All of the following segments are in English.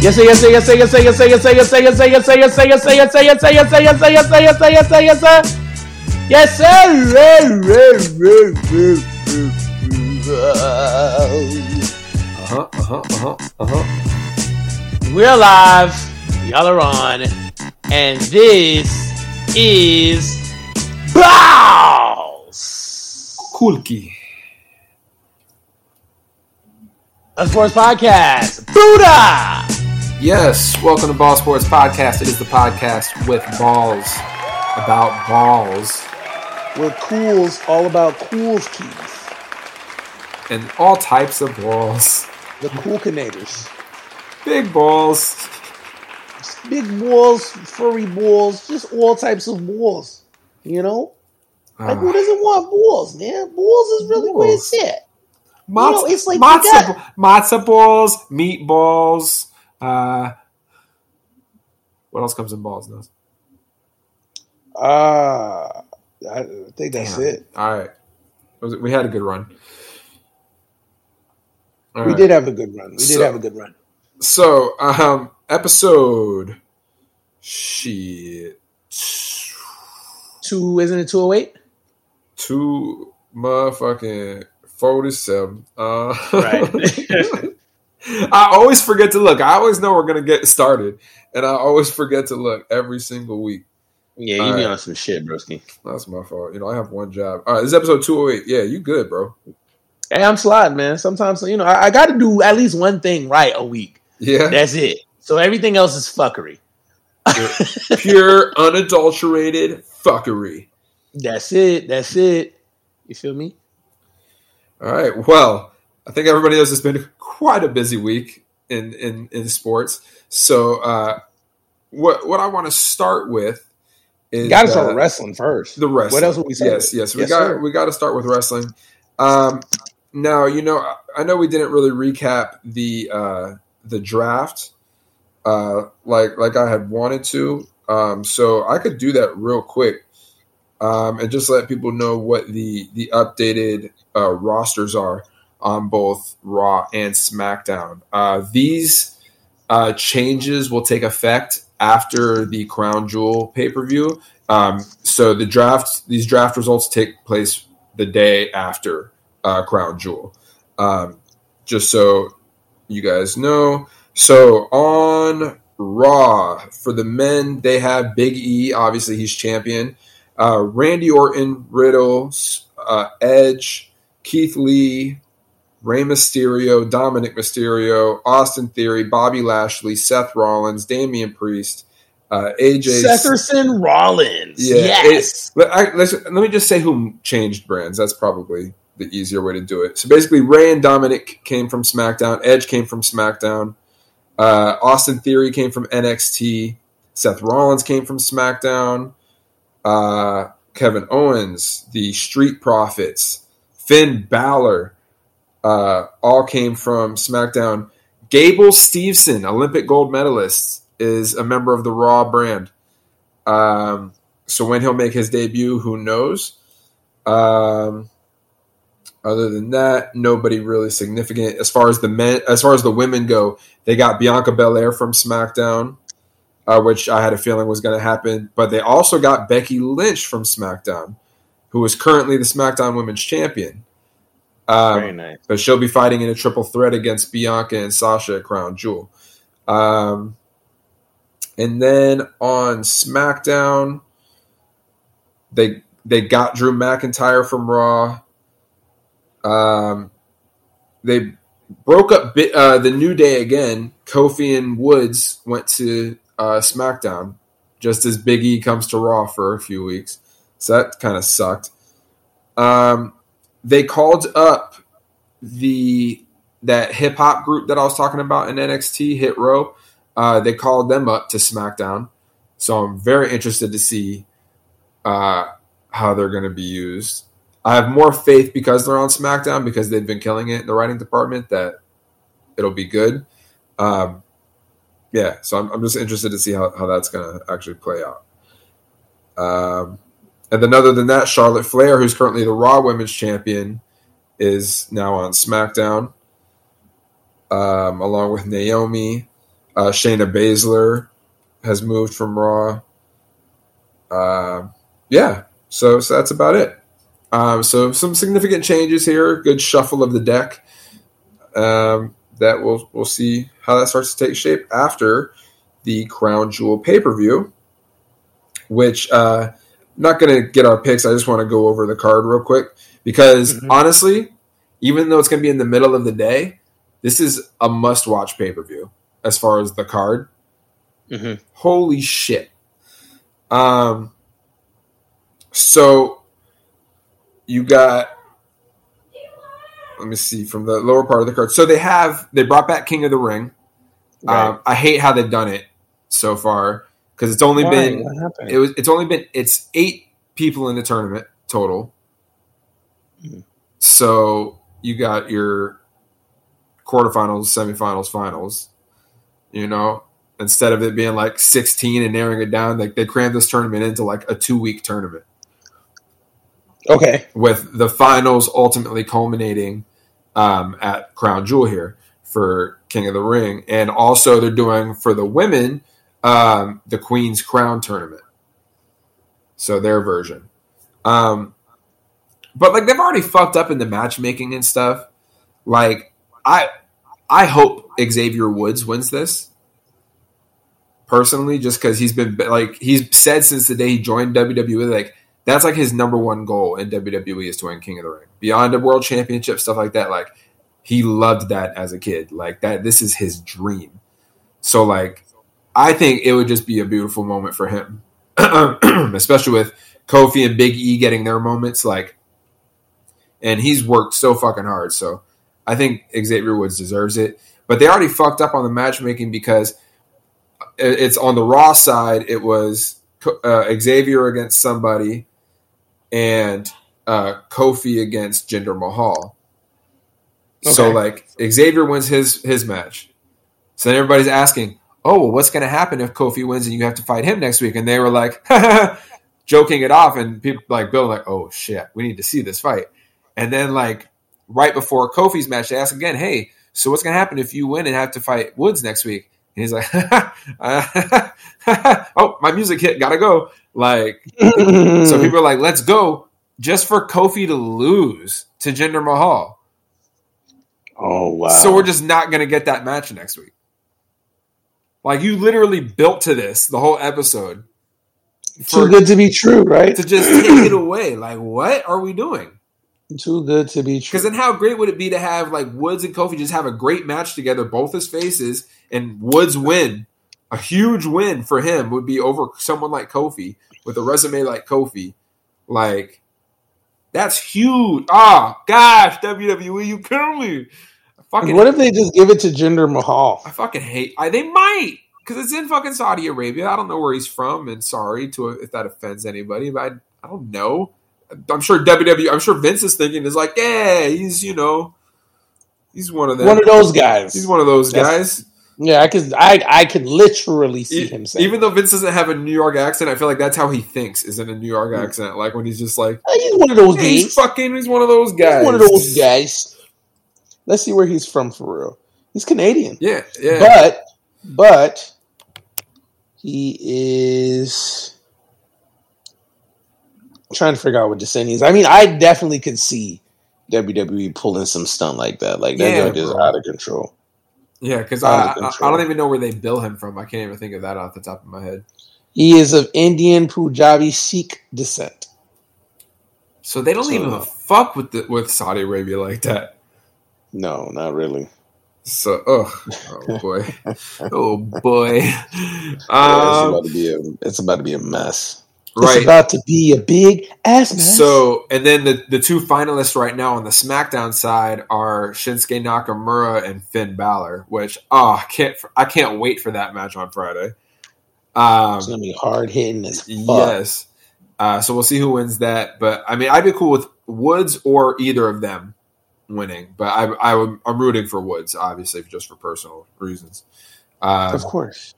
Yes, sir, yes, sir, yes, sir, yes, sir, yes, sir, yes, sir, yes, sir, yes, sir, yes, sir, yes, sir, yes, sir, yes, sir, yes, sir, yes, sir, yes, sir, yes, sir, yes, sir, yes, sir, yes, sir. Yes, sir. Uh-huh, uh-huh, uh-huh, uh-huh. We're live. Y'all are on. And this is Balls. Kulki. A sports podcast. Buddha. Yes, welcome to Ball Sports Podcast. It is the podcast with balls about balls We're cools, all about cools keys. and all types of balls. The cool canators. Big balls. Big balls, furry balls, just all types of balls. You know? Like who Uh, doesn't want balls, man? Balls is really where it's Balls. at. matzo, know, it's like you matzo, got- matzo balls, meatballs. Uh, what else comes in balls? Nose? Ah, I think that's Damn. it. All right. We had a good run. All we right. did have a good run. We did have a good run. So, um, episode shit Two, isn't it 208? two motherfucking forty seven. Uh, Right. I always forget to look. I always know we're gonna get started, and I always forget to look every single week. Yeah, you All be right. on some shit, broski. That's my fault. You know, I have one job. All right, this is episode two hundred eight. Yeah, you good, bro? Hey, I'm sliding, man. Sometimes, you know, I, I got to do at least one thing right a week. Yeah, That's it. So everything else is fuckery. pure unadulterated fuckery. That's it. That's it. You feel me? All right. Well, I think everybody knows it's been quite a busy week in in, in sports. So, uh, what what I want to start with is Got to uh, start wrestling first. the wrestling. What else would we say? Yes, yes. We Yes, got sir. we got to start with wrestling. Um, now, you know, I- I know we didn't really recap the uh, the draft uh, like like I had wanted to. Um, so I could do that real quick um, and just let people know what the the updated uh, rosters are on both Raw and SmackDown. Uh, these uh, changes will take effect after the Crown Jewel pay per view. Um, so the draft, these draft results take place the day after uh, Crown Jewel. Um, just so you guys know. So on Raw for the men, they have Big E. Obviously, he's champion. Uh, Randy Orton, Riddle, uh, Edge, Keith Lee, Rey Mysterio, Dominic Mysterio, Austin Theory, Bobby Lashley, Seth Rollins, Damian Priest, uh, AJ. Sefferson Rollins. Yeah, yes. Let, I, let's, let me just say who changed brands. That's probably the easier way to do it. So basically, Rey and Dominic came from SmackDown. Edge came from SmackDown. Uh, Austin Theory came from NXT. Seth Rollins came from SmackDown. Uh, Kevin Owens, the Street Profits, Finn Balor, uh, all came from SmackDown. Gable Steveson, Olympic gold medalist, is a member of the Raw brand. Um, so when he'll make his debut, who knows? Um, other than that, nobody really significant as far as the men. As far as the women go, they got Bianca Belair from SmackDown, uh, which I had a feeling was going to happen. But they also got Becky Lynch from SmackDown, who is currently the SmackDown Women's Champion. Um, Very nice. but she'll be fighting in a triple threat against Bianca and Sasha at Crown Jewel. Um, and then on SmackDown, they they got Drew McIntyre from Raw. Um, they broke up uh, the New Day again. Kofi and Woods went to uh, SmackDown just as Big E comes to Raw for a few weeks. So that kind of sucked. Um, they called up the that hip hop group that I was talking about in NXT, Hit Row. Uh, they called them up to SmackDown, so I'm very interested to see uh, how they're going to be used. I have more faith because they're on SmackDown because they've been killing it in the writing department that it'll be good. Um, yeah, so I'm, I'm just interested to see how, how that's going to actually play out. Um, and then, other than that, Charlotte Flair, who's currently the Raw Women's Champion, is now on SmackDown, um, along with Naomi. Uh, Shayna Baszler has moved from Raw. Uh, yeah, so so that's about it. Um, so some significant changes here. Good shuffle of the deck. Um, that we'll we'll see how that starts to take shape after the Crown Jewel pay per view. Which uh, not going to get our picks. I just want to go over the card real quick because Mhm. honestly, even though it's going to be in the middle of the day, this is a must watch pay per view as far as the card. Mhm. Holy shit! Um, so you got let me see from the lower part of the card. So they have they brought back King of the Ring. Right. Um, I hate how they've done it so far because it's only Why? been it was it's only been it's eight people in the tournament total. Mhm. So you got your quarterfinals, semifinals, finals. You know, instead of it being like sixteen and narrowing it down, like they crammed this tournament into like a two week tournament okay. with the finals ultimately culminating um, at Crown Jewel here for King of the Ring, and also they're doing for the women um, the Queen's Crown tournament. So their version, um, but like they've already fucked up in the matchmaking and stuff. Like I, I hope Xavier Woods wins this personally, just because he's been like he's said since the day he joined WWE, like that's like his number one goal in WWE is to win King of the Ring. Beyond a world championship, stuff like that, like he loved that as a kid. Like that this is his dream. So like I think it would just be a beautiful moment for him. Especially with Kofi and Big E getting their moments, like and he's worked so fucking hard. So I think Xavier Woods deserves it. But they already fucked up on the matchmaking because it's on the Raw side. It was uh, Xavier against somebody, and uh, Kofi against Jinder Mahal. So like Xavier wins his his match. So then everybody's asking, "Oh, well, what's going to happen if Kofi wins and you have to fight him next week?" And they were like, joking it off, and people like Bill like, "Oh shit, we need to see this fight." And then like right before Kofi's match, they ask again, "Hey, so what's going to happen if you win and have to fight Woods next week?" And he's like, uh, "Oh, my music hit, gotta go." Like so people are like, let's go just for Kofi to lose to Jinder Mahal. oh wow. So we're just not going to get that match next week. Like you literally built to this the whole episode too for, good to be true, right? to just take it away. Like what are we doing? Too good to be true. Because then how great would it be to have like Woods and Kofi just have a great match together, both his faces, and Woods win. A huge win for him would be over someone like Kofi with a resume like Kofi. Like that's huge. Ah, gosh, WWE, you kill me. Fucking, what if they just give it to Jinder Mahal? I fucking hate. I, they might because it's in fucking Saudi Arabia. I don't know where he's from, and sorry to if that offends anybody, but I, I don't know. I'm sure WWE. I'm sure Vince is thinking is like, yeah, he's you know, he's one of them. One of those guys. He's one of those That's- guys. yeah, I could. I I could literally see E- him saying, Even though Vince doesn't have a New York accent, I feel like that's how he thinks is in a New York Hmm. accent. Like when he's just like, he's one of those "Yeah, he's fucking, he's one of those guys. He's guys. one of those guys." Let's see where he's from for real. He's Canadian, Yeah, yeah. but but he is I'm trying to figure out what descent he is. I mean, I definitely could see WWE pulling some stunt like that. Like that Yeah, joint is out of control. yeah, because I, I, I don't even know where they bill him from. I can't even think of that off the top of my head. He is of Indian, Punjabi, Sikh descent. So they don't So- even fuck with the, with Saudi Arabia like that. No, not really. So, oh, oh boy, oh boy. Yeah, it's Um, about to be a it's about to be a mess. It's about to be a big ass mess. So, and then the, the two finalists right now on the SmackDown side are Shinsuke Nakamura and Finn Balor, which oh, I can't I can't wait for that match on Friday. Um, it's gonna be hard hitting as fuck. yes, uh, so we'll see who wins that. But I mean, I'd be cool with Woods or either of them winning. But I, I I'm rooting for Woods, obviously, just for personal reasons. Um, Of course.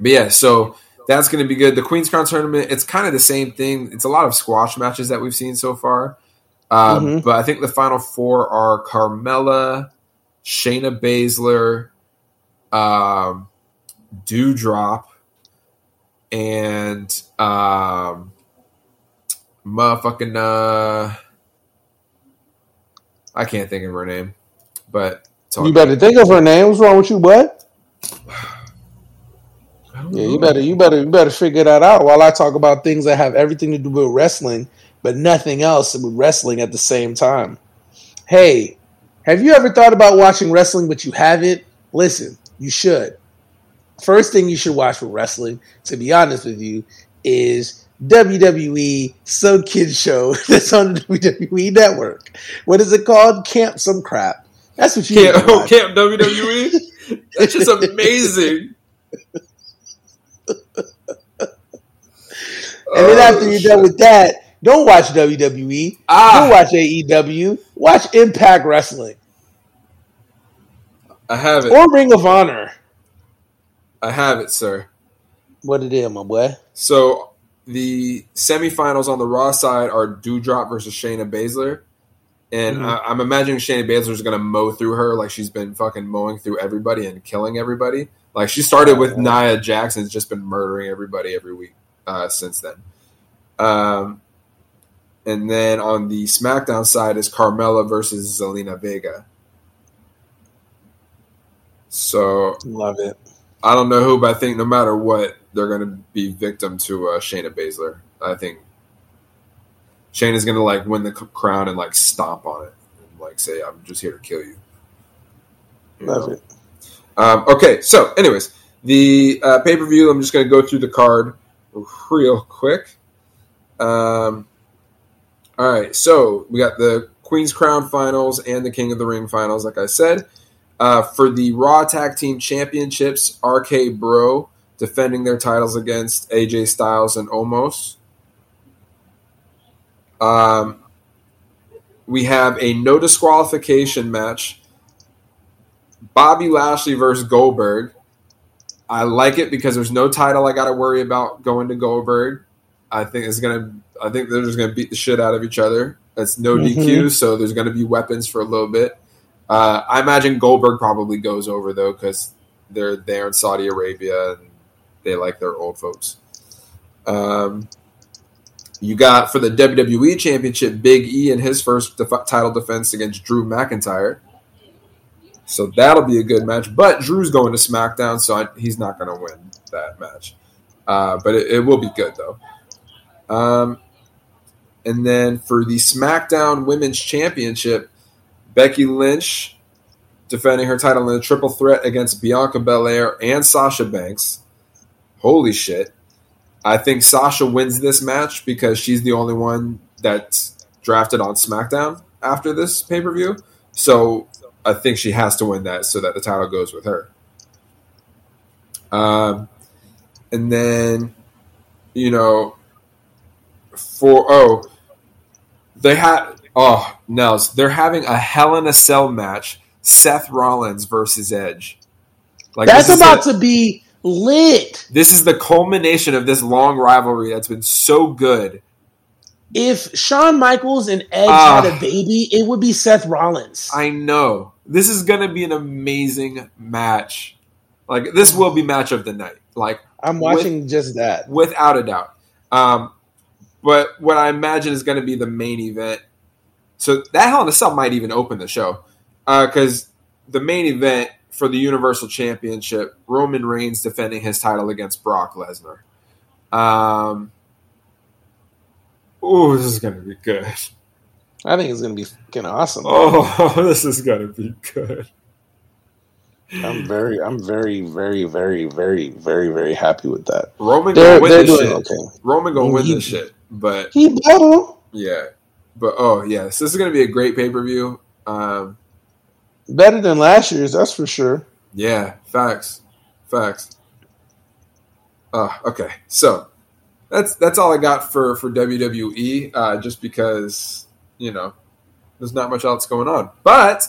but yeah, so that's going to be good. The Queen's Crown tournament, it's kind of the same thing. It's a lot of squash matches that we've seen so far. Um, Mhm. But I think the final four are Carmella, Shayna Baszler, um, Doudrop and um, motherfucking uh, I can't think of her name, but you better think of her name. What's wrong with you, bud? Yeah, you better you better you better figure that out while I talk about things that have everything to do with wrestling, but nothing else with wrestling at the same time. Hey, have you ever thought about watching wrestling but you haven't? Listen, you should. First thing you should watch for wrestling, to be honest with you, is WWE Some Kid Show that's on the WWE Network. What is it called? Camp Some Crap. That's what you Camp, oh, Camp WWE. That's just amazing. And then after oh, you're shit. done with that, don't watch WWE. Ah. Don't watch AEW. Watch Impact Wrestling. I have it. Or Ring of Honor. I have it, sir. What it is, my boy? So the semifinals on the Raw side are Doudrop versus Shayna Baszler. And mm-hmm. I, am imagining Shayna Baszler is going to mow through her like she's been fucking mowing through everybody and killing everybody. Like she started with Nia Jackson, has just been murdering everybody every week uh, since then. Um, and then on the SmackDown side is Carmella versus Zelina Vega. So love it. I don't know who, but I think no matter what, they're going to be victim to uh, Shayna Baszler. I think Shayna's going to like win the crown and like stomp on it and like say, "I'm just here to kill you." you love know? it. Um, okay, so anyways, the uh, pay per view. I'm just going to go through the card real quick. Um, all right, so we got the Queen's Crown finals and the King of the Ring finals, like I said. Uh, for the Raw Tag Team Championships, RK Bro defending their titles against AJ Styles and Omos. Um, we have a no disqualification match Bobby Lashley versus Goldberg. I like it because there's no title I got to worry about going to Goldberg. I think it's gonna. I think they're just gonna beat the shit out of each other. It's no mm-hmm. DQ, so there's gonna be weapons for a little bit. Uh, I imagine Goldberg probably goes over though because they're there in Saudi Arabia and they like their old folks. Um, you got for the WWE Championship Big E in his first def- title defense against Drew McIntyre. So that'll be a good match. But Drew's going to SmackDown, so I, he's not going to win that match. Uh, but it, it, will be good, though. Um, and then for the SmackDown Women's Championship, Becky Lynch defending her title in a triple threat against Bianca Belair and Sasha Banks. Holy shit. I think Sasha wins this match because she's the only one that's drafted on SmackDown after this pay per view. So I think she has to win that so that the title goes with her. Um, and then, you know, for oh, they had oh Nels, they're having a Hell in a Cell match: Seth Rollins versus Edge. Like that's about to be lit. This is the culmination of this long rivalry that's been so good if Shawn Michaels and Edge uh, had a baby, it would be Seth Rollins. I know. This is going to be an amazing match. Like this will be match of the night. Like I'm watching with, just that without a doubt. Um, but what I imagine is going to be the main event. So that Hell in a Cell might even open the show because uh, the main event for the Universal Championship, Roman Reigns defending his title against Brock Lesnar. Um, oh, this is going to be good. I think it's going to be fucking awesome. Oh, this is going to be good. I'm very, I'm very, very, very, very, very, very happy with that. Roman they're, gonna win this shit. Okay. Roman gonna win he, this shit, but he better. Yeah, but oh yes, this is gonna be a great pay per view. Um, Better than last year's, that's for sure. Yeah, facts, facts. Uh, okay, so that's that's all I got for for WWE. Uh, just because you know there's not much else going on. But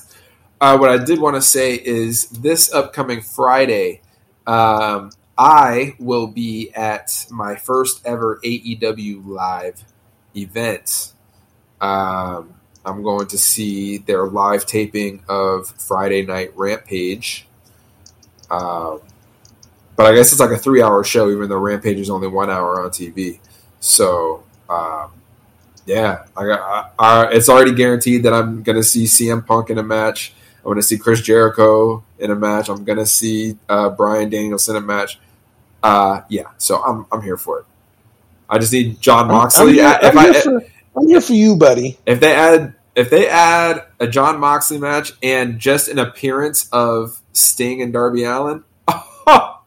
uh, what I did want to say is this upcoming Friday, um, I will be at my first ever AEW live event. Um, I'm going to see their live taping of Friday Night Rampage. Um, but I guess it's like a three hour show, even though Rampage is only one hour on TV. So, um, yeah, I. I, I, it's already guaranteed that I'm going to see CM Punk in a match. I'm going to see Chris Jericho in a match. I'm going to see uh, Bryan Danielson in a match. Uh, yeah, so I'm I'm here for it. I just need Jon Moxley. I'm, if I'm I here for, I'm here for you, buddy. if they add if they add a Jon Moxley match and just an appearance of Sting and Darby Allin, because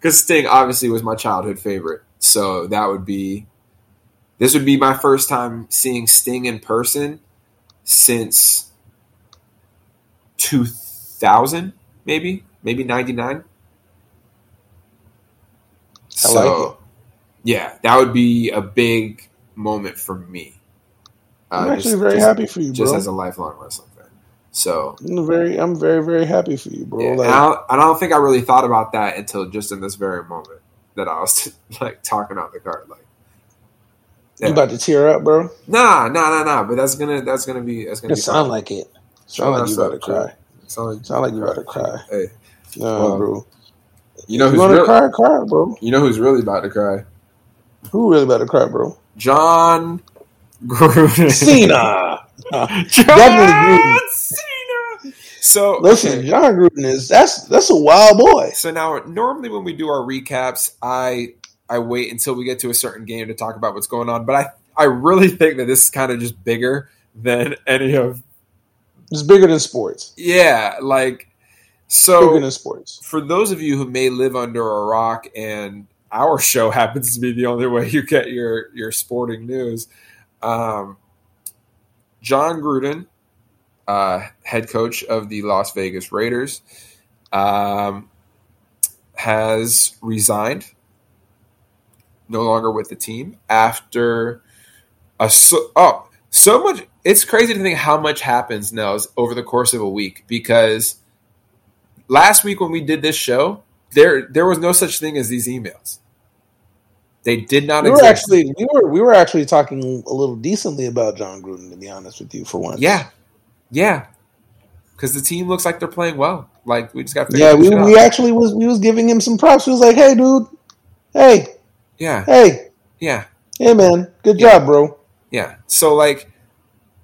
Sting obviously was my childhood favorite, so that would be this would be my first time seeing Sting in person since two thousand, maybe maybe ninety nine. So, like yeah, that would be a big moment for me. I'm Uh, actually just- very just- happy for you, just bro. as a lifelong wrestling fan. So, I'm very, I'm very, very happy for you, bro. yeah, Like, and I, don't, I don't think I really thought about that until just in this very moment that I was like talking out the card. Like, yeah. you about to tear up, bro? nah, nah, nah, nah. But that's gonna that's gonna be that's gonna It be sound fun. like it. Chill Sound like you about to cry. Sound like, Sound like you about to cry. Hey, No, Well, bro. you know You who's want to really, cry? Cry, bro. you know who's really about to cry? Who really about to cry, bro? John Gruden. Cena. John Definitely Gruden. Cena. So Listen, okay. Jon Gruden is that's that's a wild boy. So now, normally when we do our recaps, I I wait until we get to a certain game to talk about what's going on. But I I really think that this is kind of just bigger than any of It's bigger than sports. yeah. Like Bigger so, than sports. for those of you who may live under a rock, and our show happens to be the only way you get your your sporting news. Um, Jon Gruden, uh, head coach of the Las Vegas Raiders, um, has resigned. No longer with the team after a so, oh so much. It's crazy to think how much happens now over the course of a week because last week when we did this show, there there was no such thing as these emails. They did not We were exist. actually we were we were actually talking a little decently about Jon Gruden, to be honest with you, for once. yeah, yeah, because the team looks like they're playing well. Like we just got to yeah. We, we actually was we was giving him some props. We was like, hey, dude, hey, yeah, hey, yeah, hey, man, good Yeah. job, bro. yeah. So like,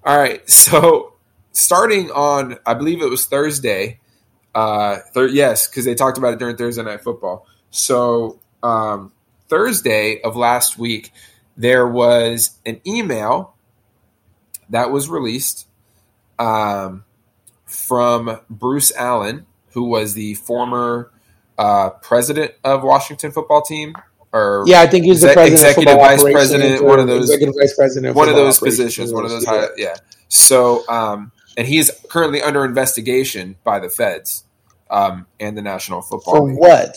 all right. So starting on, I believe it was Thursday. Uh, thir- yes, because they talked about it during Thursday Night Football. So um, Thursday of last week, there was an email that was released um, from Bruce Allen, who was the former uh, president of Washington football team, or Yeah, I think he was the president, executive vice president, one of those- vice president, one of those positions, one of those, yeah. high, yeah. So, um, and he is currently under investigation by the feds um, and the National Football For League. what?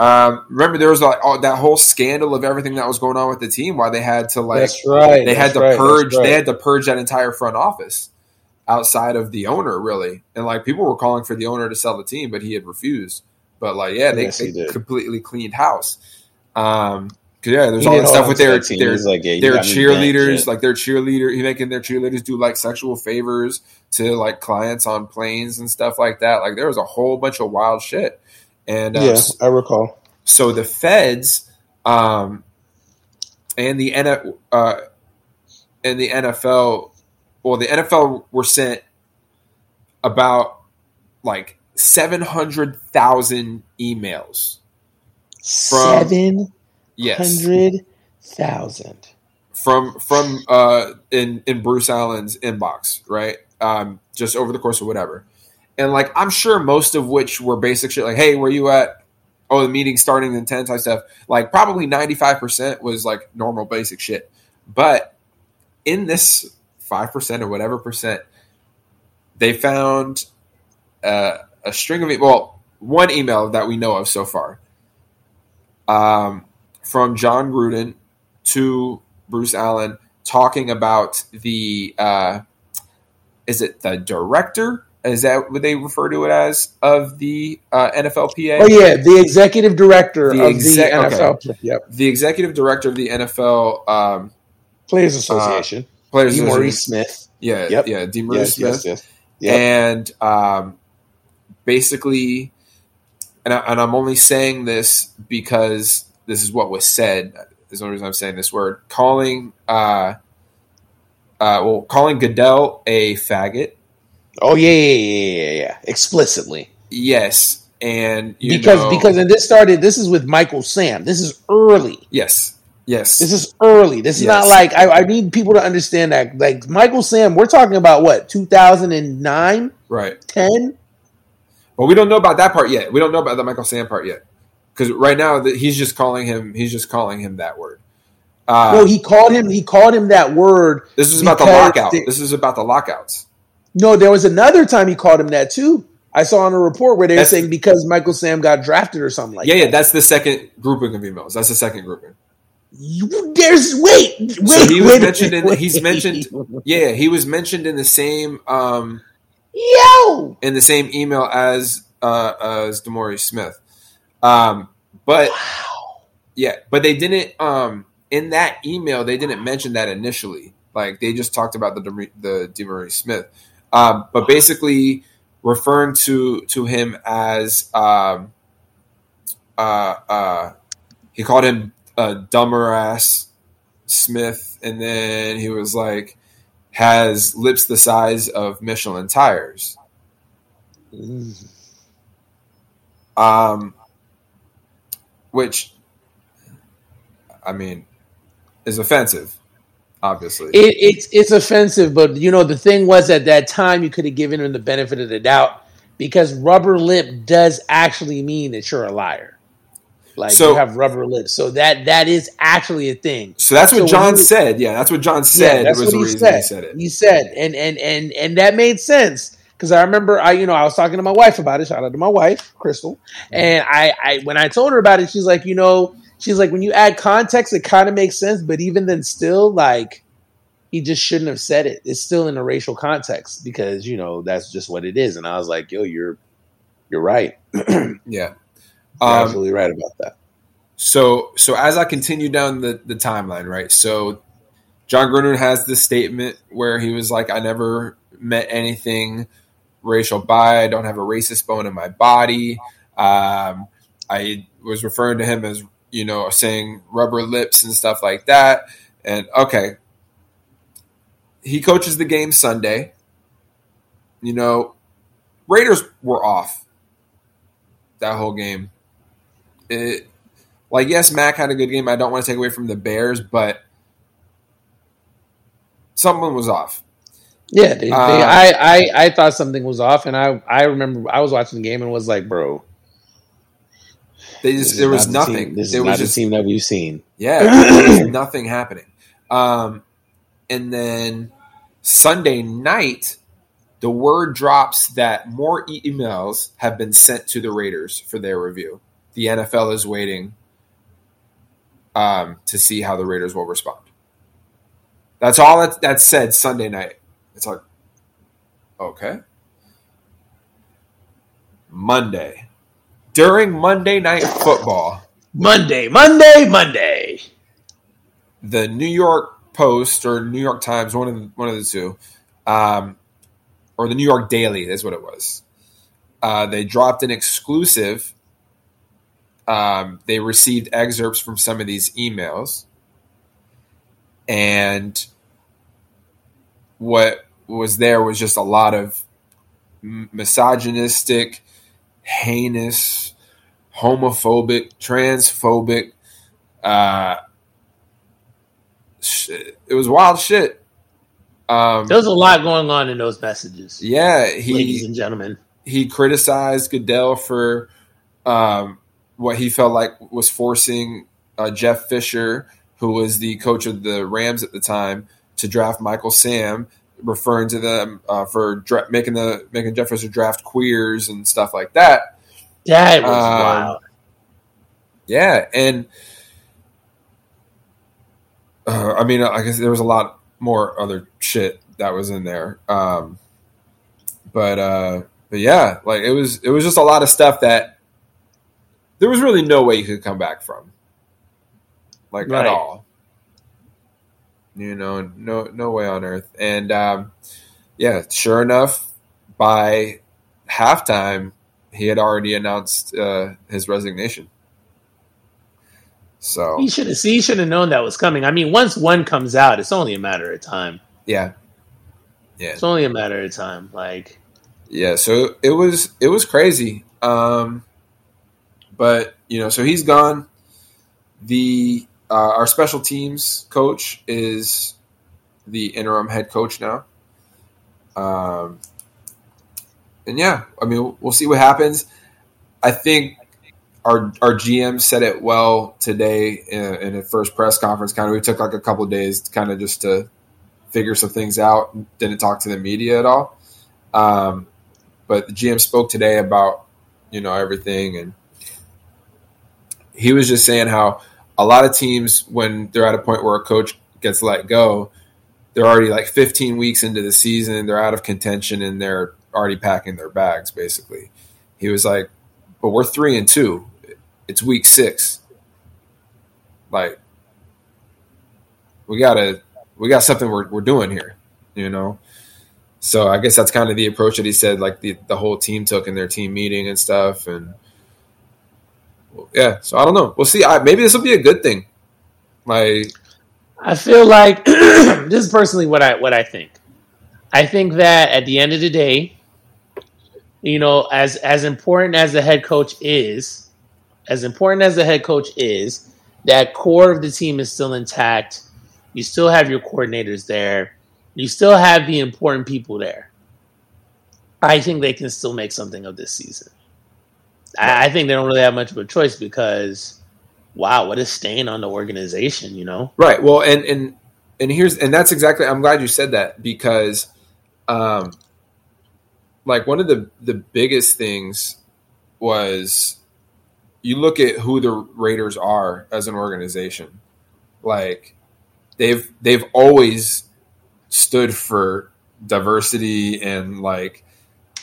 Um, remember, there was like all, that whole scandal of everything that was going on with the team. Why they had to like that's right. they had to right, purge right. they had to purge that entire front office outside of the owner really and like people were calling for the owner to sell the team but he had refused but like yeah they, Yes, they completely cleaned house um yeah there's He all that stuff with their their like, yeah, their got me bent, cheerleaders, like their cheerleader, he making their cheerleaders do like sexual favors to like clients on planes and stuff like that. Like there was a whole bunch of wild shit. And uh, yeah, I recall. so the feds um, and the N- uh, and the NFL, well, the NFL were sent about like seven hundred thousand emails. From- Seven Yes, from from uh in in Bruce Allen's inbox, right? Um, just over the course of whatever, and like I'm sure most of which were basic shit, like, "Hey, where you at? Oh, the meeting starting in ten type stuff." Like probably 95 percent was like normal basic shit, but in this five percent or whatever percent, they found uh, a string of e- well, one email that we know of so far, um, from Jon Gruden to Bruce Allen talking about the uh, is it the director? Is that what they refer to it as of the uh, NFLPA? Oh yeah, the executive director The of the NFL. Yep, The executive director of the NFL um, Players Association. Players D. Association. Maurice Smith. Yeah, Yep. yeah, DeMaurice Yes, Smith. yes, yes. Yep. and um, basically and, I, and I'm only saying this because this is what was said. Is the only reason I'm saying this word. Calling, uh, uh, well, calling Goodell a faggot. Oh yeah, yeah, yeah, yeah, yeah. Explicitly. Yes, and because know, because and this started. This is with Michael Sam. This is early. Yes, yes. This is early. This is Yes. not like I, I need people to understand that. Like Michael Sam, we're talking about what 2009, right. 10. But we don't know about that part yet. We don't know about the Michael Sam part yet because right now the, he's just calling him. He's just calling him that word. Uh, no, he called him. He called him that word. this is about the lockout. they- this is about the lockouts. No, there was another time he called him that too. I saw on a report where they were saying because Michael Sam got drafted or something like yeah, that. yeah. That's the second grouping of emails. That's the second grouping. You, there's wait, wait. So he was wait mentioned in- he's mentioned- Yeah, he was mentioned in the same um, Yo, in the same email as uh, as Demore Smith. Um, but yeah, but they didn't um, in that email they didn't mention that initially. Like they just talked about the the Demore Smith. Um, but basically referring to to him as um, uh, uh, he called him a dumber ass Smith, and then he was like has lips the size of Michelin tires. Um, which, I mean, is offensive, obviously. It, it's it's offensive, but you know the thing was at that time you could have given him the benefit of the doubt because rubber lip does actually mean that you're a liar. Like So- you have rubber lips, so that that is actually a thing. so that's what so when John said. Yeah, that's what John said that's was what the he reason said. he said it. He said, and and and and that made sense because I remember I you know I was talking to my wife about it. Shout out to my wife, Crystal, mm-hmm. and I I when I told her about it, she's like, you know, she's like, when you add context, it kind of makes sense, but even then, still like. He just shouldn't have said it. It's still in a racial context because you know that's just what it is. And I was like, "Yo, you're, you're right. You're Yeah. Um, absolutely right about that." So so as I continue down the, the timeline, right? So Jon Gruden has this statement where he was like, I never met anything racial by, I don't have a racist bone in my body. Um, I was referring to him as, you know, saying rubber lips and stuff like that. And okay. He coaches the game Sunday. You know, Raiders were off that whole game. It like yes, Mac had a good game. I don't want to take away from the Bears, but someone was off. Yeah, they, they, Uh, I, I I thought something was off, and I I remember I was watching the game and was like, "Bro, They just there was not nothing. Team, this is there not was the just team that we've seen." yeah, nothing happening. Um, and then Sunday night, the word drops that more emails have been sent to the Raiders for their review. The NFL is waiting um, to see how the Raiders will respond. That's all that, that's said Sunday night. It's like, okay. Monday. During Monday Night Football, Monday, Monday, Monday. the New York Post or New York Times, one of the, one of the two, um, or the New York Daily is what it was. Uh, they dropped an exclusive. Um, they received excerpts from some of these emails, and what was there was just a lot of misogynistic, heinous, homophobic, transphobic. Uh, shit. It was wild shit. Um, There's a lot going on in those messages, yeah, ladies he and gentlemen. he criticized Goodell for um, what he felt like was forcing uh, Jeff Fisher, who was the coach of the Rams at the time, to draft Michael Sam, referring to them uh, for dra- making the making Jeff Fisher draft queers and stuff like that. That was Um, wild. Yeah, and uh, I mean, I guess there was a lot more other shit that was in there, um, but uh, but yeah, like it was it was just a lot of stuff that there was really no way you could come back from, like Right. at all. You know, no no way on earth, and um, yeah, sure enough, by halftime, he had already announced uh, his resignation. So he should have. He should have known that was coming. I mean, once one comes out, it's only a matter of time. Yeah, yeah, it's only a matter of time. Like, yeah. So it was it was crazy. Um, but you know, so he's gone. The uh, our special teams coach is the interim head coach now. Um, and yeah, I mean, we'll see what happens. I think our our GM said it well today in, in a first press conference. Kind of, we took like a couple days, kind of just to figure some things out. Didn't talk to the media at all. Um, but the GM spoke today about you know everything, and he was just saying how a lot of teams, when they're at a point where a coach gets let go, they're already like 15 weeks into the season, they're out of contention, and they're already packing their bags. Basically, he was like, "But we're three and two it's week six. Like we gotta we got something we're we're doing here, you know. So I guess that's kind of the approach that he said, like the the whole team took in their team meeting and stuff, and yeah. So I don't know. We'll see. I, maybe this will be a good thing. Like I feel like this is personally what I what I think. I think that at the end of the day, you know, as as important as the head coach is, as important as the head coach is, that core of the team is still intact. You still have your coordinators there. You still have the important people there. I think they can still make something of this season. I, I think they don't really have much of a choice because, wow, what a stain on the organization, you know? Right. Well, and and and here's and that's exactly. I'm glad you said that because, um, like one of the the biggest things was you look at who the Raiders are as an organization, like they've they've always stood for diversity and like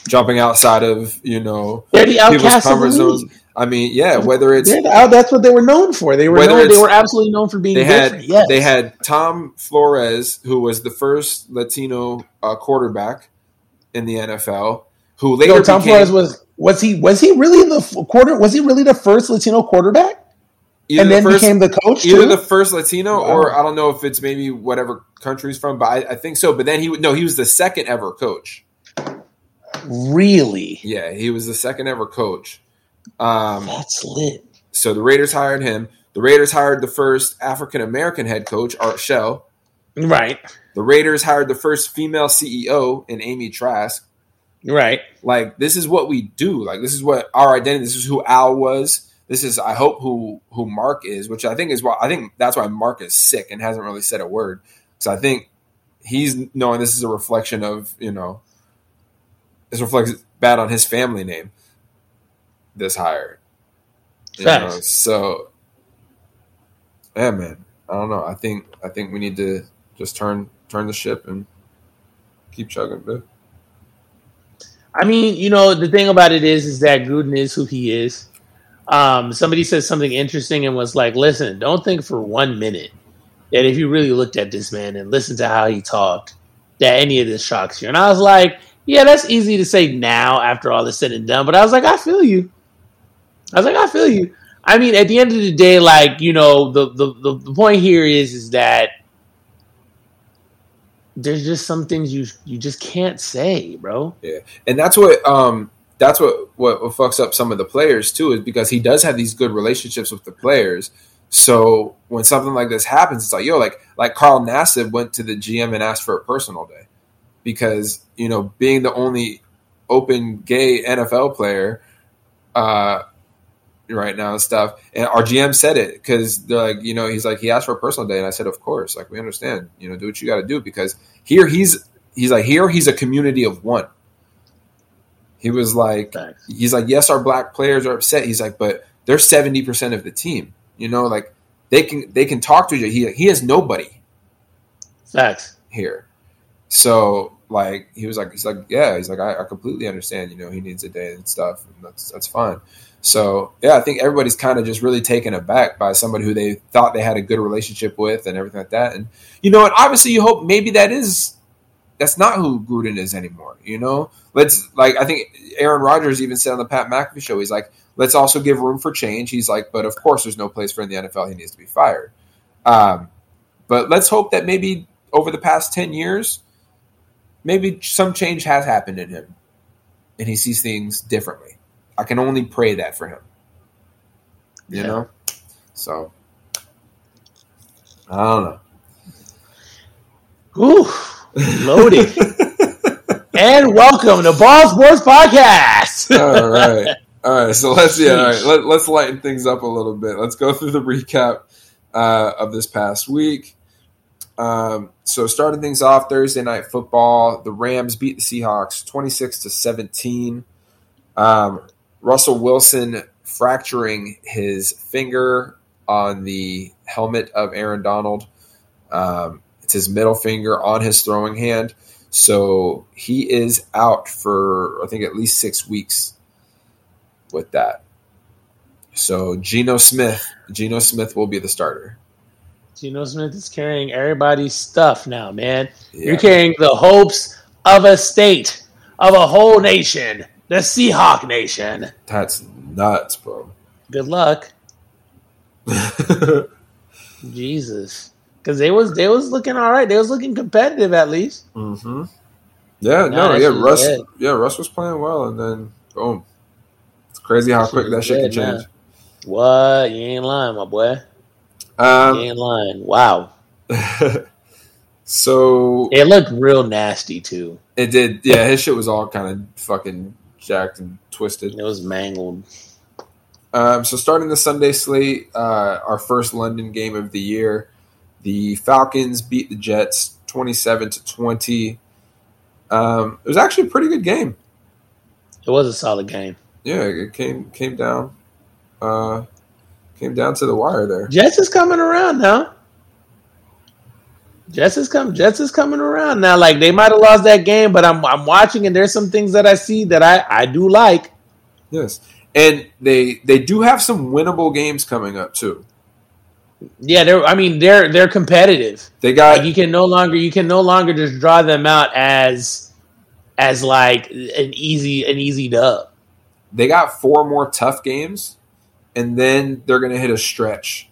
jumping outside of you know they're the outcasts comfort zones. I mean, yeah, whether it's that's what they were known for. They were known, they were absolutely known for being they different. Had, yes. They had Tom Flores, who was the first Latino uh, quarterback in the NFL, who later no, Tom became, Flores was was he was he really the quarter? Was he really the first Latino quarterback? Either and the then first, became the coach. Either too? the first Latino, wow. or I don't know if it's maybe whatever country he's from, but I, I think so. But then he no, he was the second ever coach. Really? Yeah, he was the second ever coach. Um, That's lit. So the Raiders hired him. The Raiders hired the first African American head coach, Art Shell. Right. The Raiders hired the first female CEO in Amy Trask. Right. Like this is what we do. Like this is what our identity. This is who Al was. This is I hope who who Mark is, which I think is why I think that's why Mark is sick and hasn't really said a word. Because I think he's knowing this is a reflection of you know this reflects bad on his family name. This hire. You know? So yeah, man. I don't know. I think I think we need to just turn turn the ship and keep chugging, dude. I mean, you know, the thing about it is, is that Gruden is who he is. Um, somebody said something interesting and was like, "Listen, don't think for one minute that if you really looked at this man and listened to how he talked, that any of this shocks you." And I was like, "Yeah, that's easy to say now after all is said and done." But I was like, "I feel you." I was like, "I feel you." I mean, at the end of the day, like you know, the the the, point here is is that there's just some things you you just can't say, bro. Yeah, and that's what um that's what, what what fucks up some of the players too is because he does have these good relationships with the players. So when something like this happens, it's like yo, like like Carl Nassib went to the GM and asked for a personal day because you know being the only open gay NFL player, uh, right now and stuff. And our GM said it because they're like, you know, he's like, he asked for a personal day, and I said, of course, like we understand, you know, do what you got to do because here he's he's like here he's a community of one. He was like, Thanks. he's like, yes, our black players are upset. He's like, but they're seventy percent of the team. You know, like they can they can talk to each other. He he has nobody. Facts here. So like he was like he's like yeah he's like I, I completely understand you know he needs a day and stuff and that's that's fine so yeah, I think everybody's kind of just really taken aback by somebody who they thought they had a good relationship with and everything like that. And you know, and obviously you hope maybe that is that's not who Gruden is anymore. You know, let's like I think Aaron Rodgers even said on the Pat McAfee show, he's like, let's also give room for change. He's like, but of course, there's no place for in the NFL. He needs to be fired. Um, but let's hope that maybe over the past ten years, maybe some change has happened in him, and he sees things differently. I can only pray that for him. You Yeah. know, so I don't know. Ooh, loaded. and welcome to Ball Sports Podcast. all right. All right. So let's yeah, all right, let, let's lighten things up a little bit. Let's go through the recap uh, of this past week. Um, so starting things off Thursday night football, the Rams beat the Seahawks 26 to 17. Um, Russell Wilson fracturing his finger on the helmet of Aaron Donald. Um, it's his middle finger on his throwing hand. So he is out for I think at least six weeks with that. So Geno Smith, Geno Smith will be the starter. Geno Smith is carrying everybody's stuff now, man. Yeah. You're carrying the hopes of a state, of a whole nation, the Seahawk Nation. That's nuts, bro. Good luck, Jesus, because they was they was looking all right. They was looking competitive at least. hmm Yeah, no, yeah, Russ, good. yeah, Russ was playing well, and then boom, it's crazy how quick that shit can change. What? You ain't lying, my boy. Um, ain't lying. Wow, so it looked real nasty too. it did, yeah. His shit was all kind of fucking jacked and twisted. It was mangled. Um, so starting the Sunday slate, uh, our first London game of the year, the Falcons beat the Jets twenty-seven to twenty. Um, it was actually a pretty good game. It was a solid game. Yeah, it came came down, uh, came down to the wire there. Jets is coming around now. Jets is come. Jets is coming around now. Like they might have lost that game, but I'm I'm watching and there's some things that I see that I I do like. Yes, and they they do have some winnable games coming up too. Yeah, they're. I mean, they're they're competitive. They got Like you can no longer you can no longer just draw them out as as like an easy an easy dub. they got four more tough games, and then they're gonna hit a stretch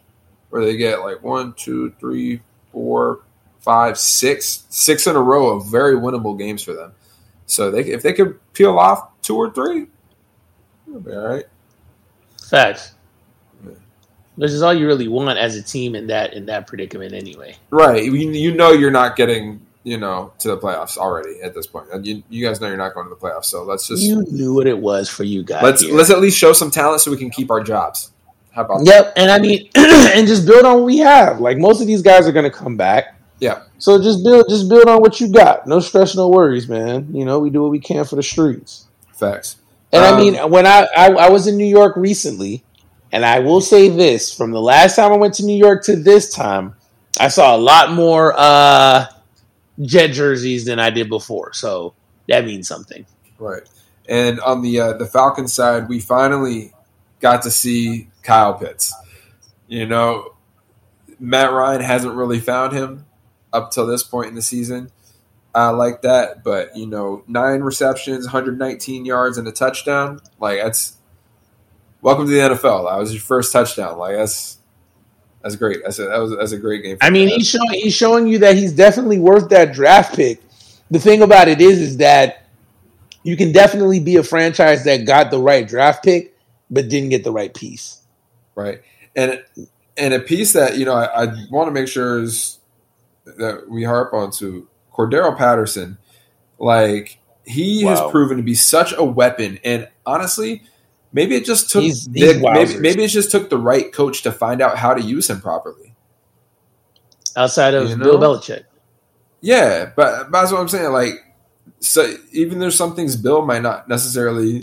where they get like one, two, three, four, five, six, six in a row of very winnable games for them. So they if they could peel off two or three, it'll be all right. Facts. Yeah. Which is all you really want as a team in that in that predicament anyway. Right. You, you know you're not getting you know to the playoffs already at this point. And You, you guys know you're not going to the playoffs. So let's just You knew what it was for you guys. let's here. let's at least show some talent so we can keep our jobs. How about that? Yep, and I mean, and just build on what we have. Like most of these guys are going to come back, Yeah. so just build, just build on what you got. No stress, no worries, man. You know, we do what we can for the streets. Facts. And I Um, mean, when I, I I was in New York recently, and I will say this: from the last time I went to New York to this time, I saw a lot more uh, jet jerseys than I did before. So that means something. Right. And on the uh, the Falcons side, we finally got to see Kyle Pitts. You know, Matt Ryan hasn't really found him up till this point in the season. I like that, but you know, nine receptions, 119 yards, and a touchdown. Like that's welcome to the NFL. That was your first touchdown. Like that's that's great. That's a, that was that's a great game. for I mean, he's showing he's showing you that he's definitely worth that draft pick. The thing about it is, is that you can definitely be a franchise that got the right draft pick, but didn't get the right piece. right and and a piece that you know I, I want to make sure is that we harp on to Cordarrelle Patterson like he Wow. has proven to be such a weapon and honestly maybe it just took He's- the- he's maybe, maybe it just took the right coach to find out how to use him properly Outside of You Bill? Belichick, yeah but, but that's what I'm saying like so even there's some things Bill might not necessarily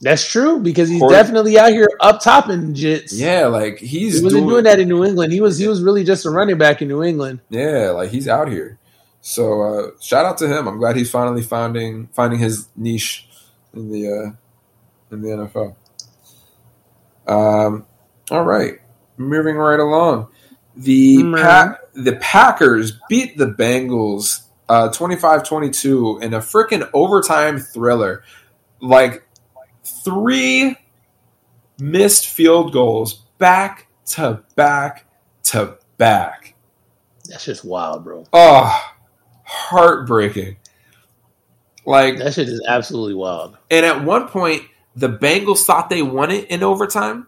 that's true because he's Cord- definitely out here up top in jits. yeah like he's he wasn't doing, doing that in New England. He was he was really just a running back in New England. Yeah, like he's out here. So uh, shout out to him. I'm glad he's finally finding finding his niche in the uh, in the NFL. Um, all right, moving right along. The Mm. pa- the Packers beat the Bengals uh, 25-22 in a freaking overtime thriller. Like three missed field goals back to back to back. That's just wild, bro. Oh, heartbreaking. Like That shit is absolutely wild. And at one point, the Bengals thought they won it in overtime.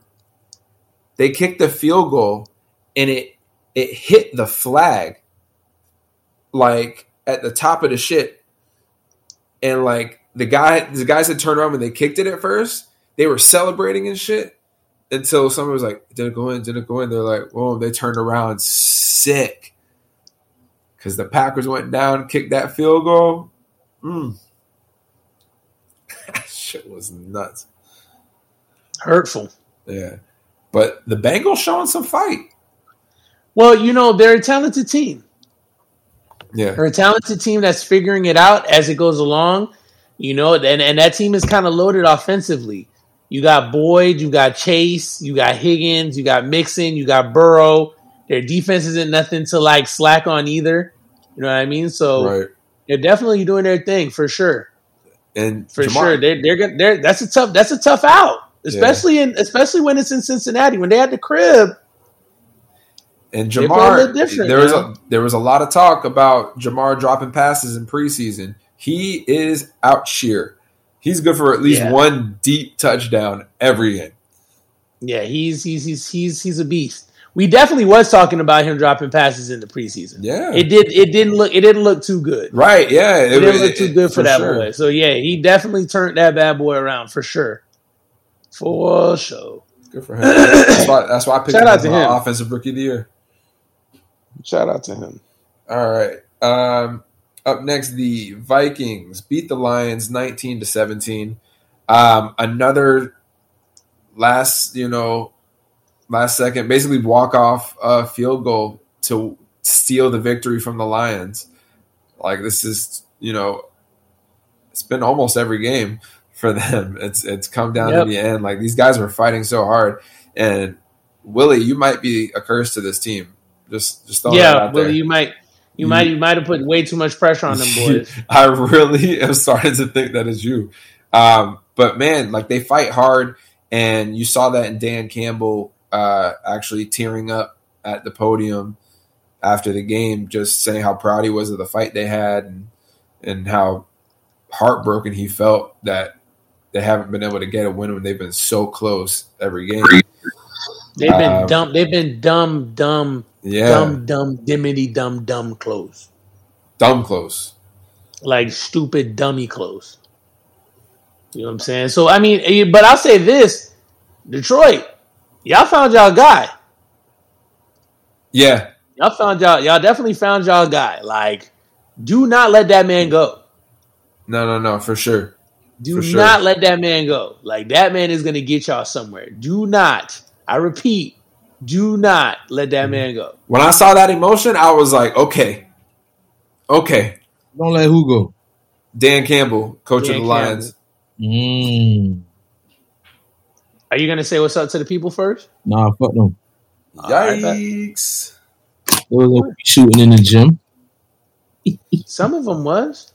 They kicked the field goal, and it it hit the flag, like at the top of the shit. And like the guy, the guys had turned around when they kicked it at first. They were celebrating and shit until someone was like, "Did it go in? Did it go in?" They're like, "Whoa!" They turned around sick because the Packers went down, kicked that field goal. Mm. Was nuts. Hurtful. Yeah. But the Bengals showing some fight. Well, you know, they're a talented team. Yeah. They're a talented team that's figuring it out as it goes along. You know, and, and that team is kind of loaded offensively. You got Boyd, you got Chase, you got Higgins, you got Mixon, you got Burrow. Their defense isn't nothing to like slack on either. You know what I mean? So Right. they're definitely doing their thing for sure. And For Ja'Marr- sure. They're they're gonna they're that's a tough that's a tough out. Especially in especially when it's in Cincinnati. When they had the crib, And They Ja'Marr, different, there was man. a there was a lot of talk about Ja'Marr dropping passes in preseason. He is out sheer. He's good for at least Yeah. one deep touchdown every game. yeah, he's he's he's he's he's a beast. We definitely was talking about him dropping passes in the preseason. Yeah, It did it didn't look it didn't look too good. right. Yeah, It, didn't look it- too good for, for that sure. boy. So yeah, he definitely turned that bad boy around for sure. For sure. Good for him. that's, why, that's why I picked Shout him out as to my him. offensive rookie of the year. Shout out to him. All right. Um, up next, the Vikings beat the Lions 19 to 17. Um, another last, you know, last second, basically walk off uh, field goal to steal the victory from the Lions. Like this is, you know, it's been almost every game for them. It's it's come down Yep. to the end. Like these guys were fighting so hard, and Willie, you might be a curse to this team. Just just yeah, out there. you might you You- might you might have put way too much pressure on them boys. I really am starting to think that is you. Um, but man, like they fight hard, and you saw that in Dan Campbell uh, actually tearing up at the podium after the game, just saying how proud he was of the fight they had, and and how heartbroken he felt that they haven't been able to get a win when they've been so close every game. They've been Um, dumb they've been dumb, dumb, Yeah, dumb, dumb, dimity, dumb, dumb close. dumb close. like stupid dummy close. You know what I'm saying? So I mean, eh, but I'll say this: Detroit, y'all found y'all guy. Yeah, Y'all found y'all. Y'all definitely found y'all guy. Like, do not let that man go. no, no, no, for sure. Do For sure. not let that man go. Like that man is gonna get y'all somewhere. Do not. I repeat, do not let that man go. When I saw that emotion, I was like, okay, okay. Don't let who go. Dan Campbell, coach Dan of the Lions. Mm. Are you gonna say what's up to the people first? Nah, fuck them. All right, bet. Yikes! They was gonna shooting in the gym. Some of them was.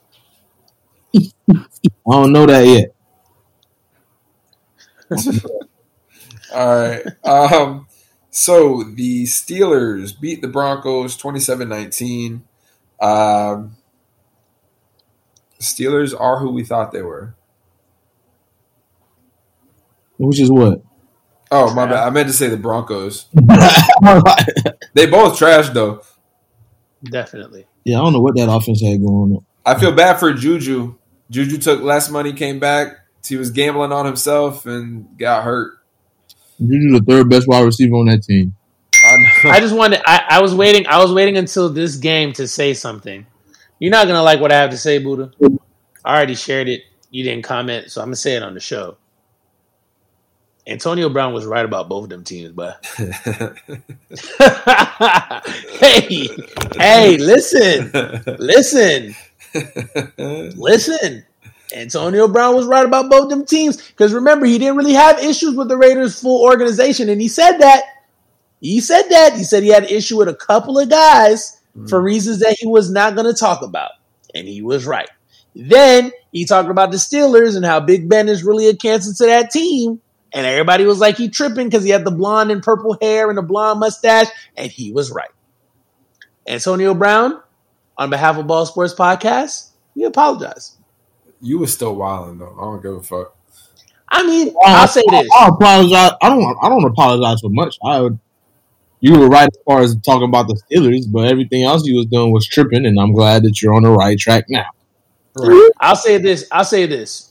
I don't know that yet. All right. Um, so the Steelers beat the Broncos 27-19. Um, Steelers are who we thought they were. Which is what? Oh my bad. I meant to say the Broncos. They both trash though. Definitely. yeah, I don't know what that offense had going on. I feel bad for Juju. Juju took less money, came back. He was gambling on himself and got hurt. Juju the third best wide receiver on that team. I. I just wanted. I, I was waiting. I was waiting until this game to say something. You're not gonna like what I have to say, Buddha. I already shared it. You didn't comment, so I'm gonna say it on the show. Antonio Brown was right about both of them teams, but hey, hey, listen, listen, listen. Antonio Brown was right about both them teams because remember he didn't really have issues with the Raiders' full organization, and he said that. He said that. He said he had an issue with a couple of guys for mm. reasons that he was not going to talk about. and he was right. Then he talked about the Steelers and how Big Ben is really a cancer to that team. And everybody was like, he tripping because he had the blonde and purple hair and the blonde mustache. And he was right. Antonio Brown, on behalf of Ball Sports Podcast, we apologize. You were still wilding though. I don't give a fuck. I mean, oh, I'll say this. I, I apologize. I don't. I don't apologize for much. I would. You were right as far as talking about the Steelers, but everything else you was doing was tripping, and I'm glad that you're on the right track now. I'll say this. I'll say this.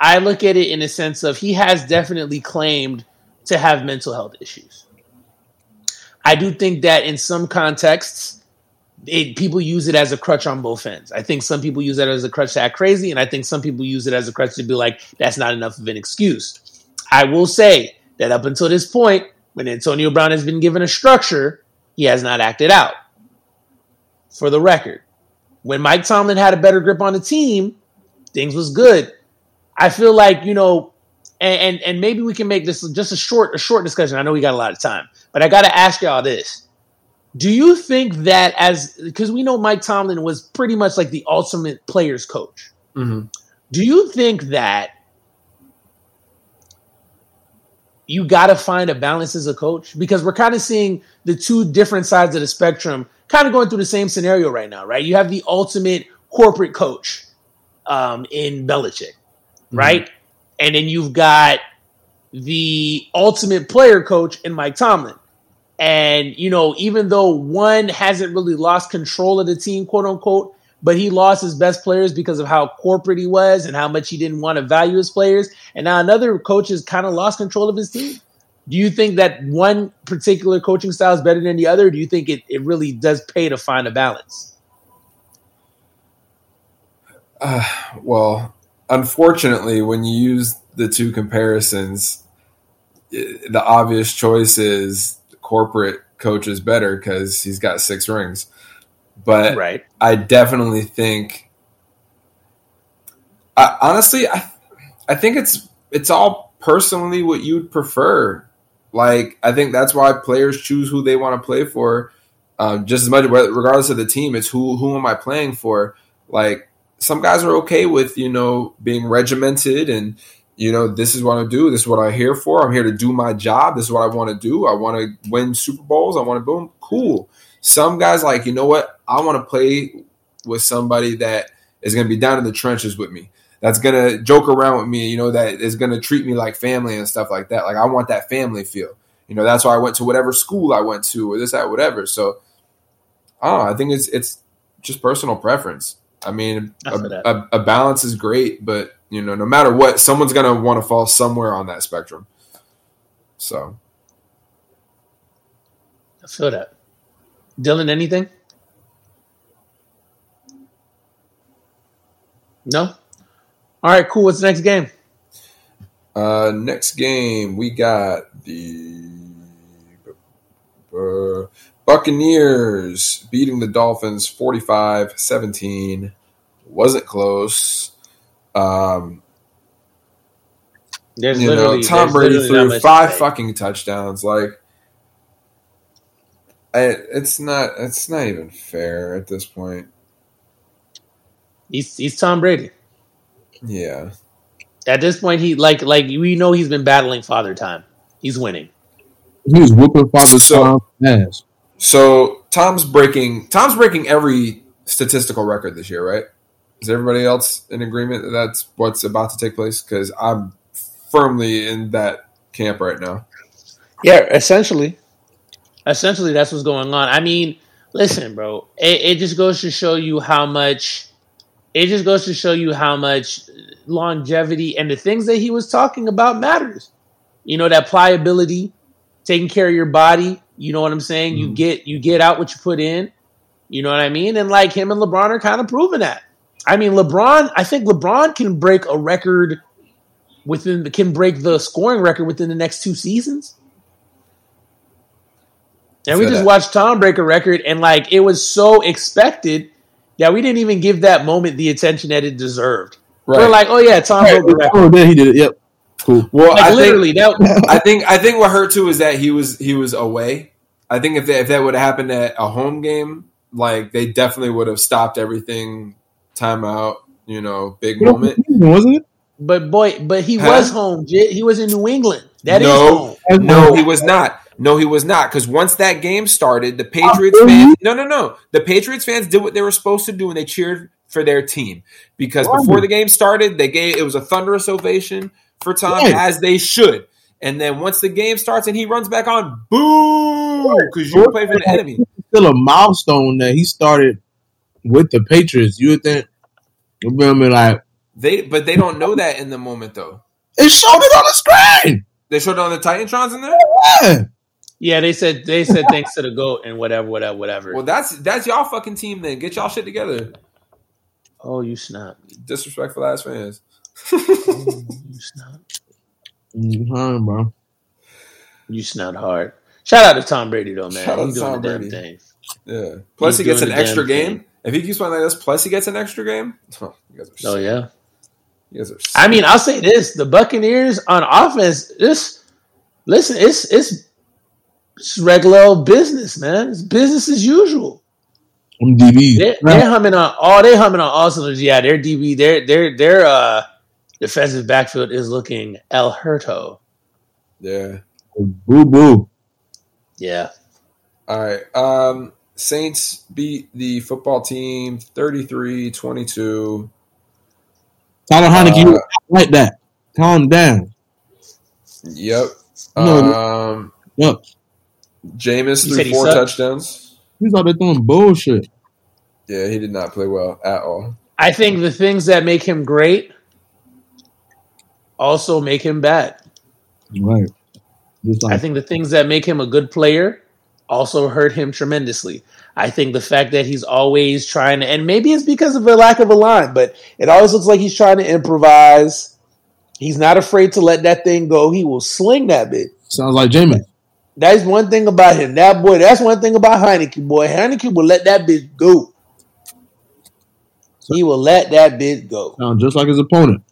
I look at it in the sense of he has definitely claimed to have mental health issues. I do think that in some contexts, it, people use it as a crutch on both ends. I think some people use it as a crutch to act crazy, and I think some people use it as a crutch to be like, that's not enough of an excuse. I will say that up until this point, when Antonio Brown has been given a structure, he has not acted out. For the record, when Mike Tomlin had a better grip on the team, things was good. I feel like you know, and, and and, maybe we can make this just a short a short discussion. I know we got a lot of time, but I got to ask y'all this: Do you think that as because we know Mike Tomlin was pretty much like the ultimate players coach? Mm-hmm. Do you think that you got to find a balance as a coach because we're kind of seeing the two different sides of the spectrum kind of going through the same scenario right now, right? You have the ultimate corporate coach um, in Belichick, right? Mm-hmm. And then you've got the ultimate player coach in Mike Tomlin. And, you know, even though one hasn't really lost control of the team, quote unquote, but he lost his best players because of how corporate he was and how much he didn't want to value his players. And now another coach has kind of lost control of his team. Do you think that one particular coaching style is better than the other? do you think it, it really does pay to find a balance? Uh, well, unfortunately, when you use the two comparisons, the obvious choice is corporate coach is better because he's got six rings. But right. I definitely think, I, honestly, I, I think it's it's all personally what you'd prefer. Like I think that's why players choose who they want to play for, um, just as much regardless of the team. It's who who am I playing for? Like some guys are okay with you know being regimented and you know this is what I do. This is what I'm here for. I'm here to do my job. This is what I want to do. I want to win Super Bowls. I want to boom. Cool. Some guys like, you know what? I want to play with somebody that is going to be down in the trenches with me. That's going to joke around with me, you know, that is going to treat me like family and stuff like that. Like I want that family feel. You know, that's why I went to whatever school I went to or this, that, whatever. So, I don't know. I think it's it's just personal preference. I mean, a, a, a balance is great, but you know, no matter what, someone's gonna want to fall somewhere on that spectrum. So, I feel that. Dylan, anything? No. All right, cool. What's the next game? Uh, next game we got the uh, Buccaneers beating the Dolphins 45-17. Wasn't close. Um, there's you know, Tom Brady threw five fucking touchdowns. Like I, it's not. It's not even fair at this point. He's he's Tom Brady. Yeah. At this point, he like like we know he's been battling father time. He's winning. He's whooping father so, ass. So Tom's breaking. Tom's breaking every statistical record this year, right? Is everybody else in agreement that that's what's about to take place? Because I'm firmly in that camp right now. Yeah, essentially essentially that's what's going on. I mean, listen, bro, it, it just goes to show you how much. It just goes to show you how much longevity and the things that he was talking about matters. You know that pliability, taking care of your body. You know what I'm saying? Mm-hmm. You get you get out what you put in. You know what I mean? And like him and LeBron are kind of proving that. I mean, LeBron. I think LeBron can break a record within can break the scoring record within the next two seasons. And we just that. watched Tom break a record, and like it was so expected that we didn't even give that moment the attention that it deserved. Right. We're like, oh yeah, Tom right. broke a record. Oh, then he did it. Yep. Cool. Well, like, I literally, think, that, I think I think what hurt too is that he was he was away. I think if that, if that would have happened at a home game, like they definitely would have stopped everything timeout, you know, big moment. wasn't it? But boy, but he Huh? was home. Jit. He was in New England. That is No. home. No, he was not. No, he was not. Because once that game started, the oh, Patriots Oh, fans. No, no, no. The Patriots fans did what they were supposed to do, and they cheered for their team. Because Right. before the game started, they gave it was a thunderous ovation for Tom, Right. as they should. And then once the game starts and he runs back on, boo! Because you play for the enemy. Still a milestone that he started with the Patriots. You would think, you feel me? Like They, but they don't know that in the moment though. it showed it on the screen. They showed it on the Titantrons in there. Yeah. Yeah, they said they said thanks to the goat and whatever, whatever, whatever. Well, that's that's y'all fucking team. Then get y'all shit together. oh, you snap. Disrespectful ass fans. Oh, you snap. Mhm, bro. You snap hard. Shout out to Tom Brady though, man. Shout out He's to doing Tom the damn Brady. thing. Yeah. Plus, He's he gets an extra damn game. If he keeps playing like this, plus he gets an extra game. Oh, you guys are Oh yeah. You guys are sick. I mean, I'll say this: the Buccaneers on offense. This, listen, it's it's, it's regular old business, man. It's business as usual. I'm DB. They're, they're humming on all. They're humming on all cylinders. Yeah, their DB, their their their uh, defensive backfield is looking El Hurto. yeah. Boo boo. Yeah, All right. Um, Saints beat the football team 33-22. Tyler Heinicke Uh, you like that. Calm down. Yep. No. Um, Yep. Jameis You threw said he four touchdowns. He's out there throwing bullshit. Yeah, he did not play well at all. I think the things that make him great also make him bad. Right. Just I think the things that make him a good player also hurt him tremendously. I think the fact that he's always trying to, and maybe it's because of a lack of a line, but it always looks like he's trying to improvise. He's not afraid to let that thing go. He will sling that bit. sounds like Jamie. That's one thing about him. That boy, that's one thing about Heinicke, boy. Heinicke will let that bit go. He will let that bit go. Sounds just like his opponent.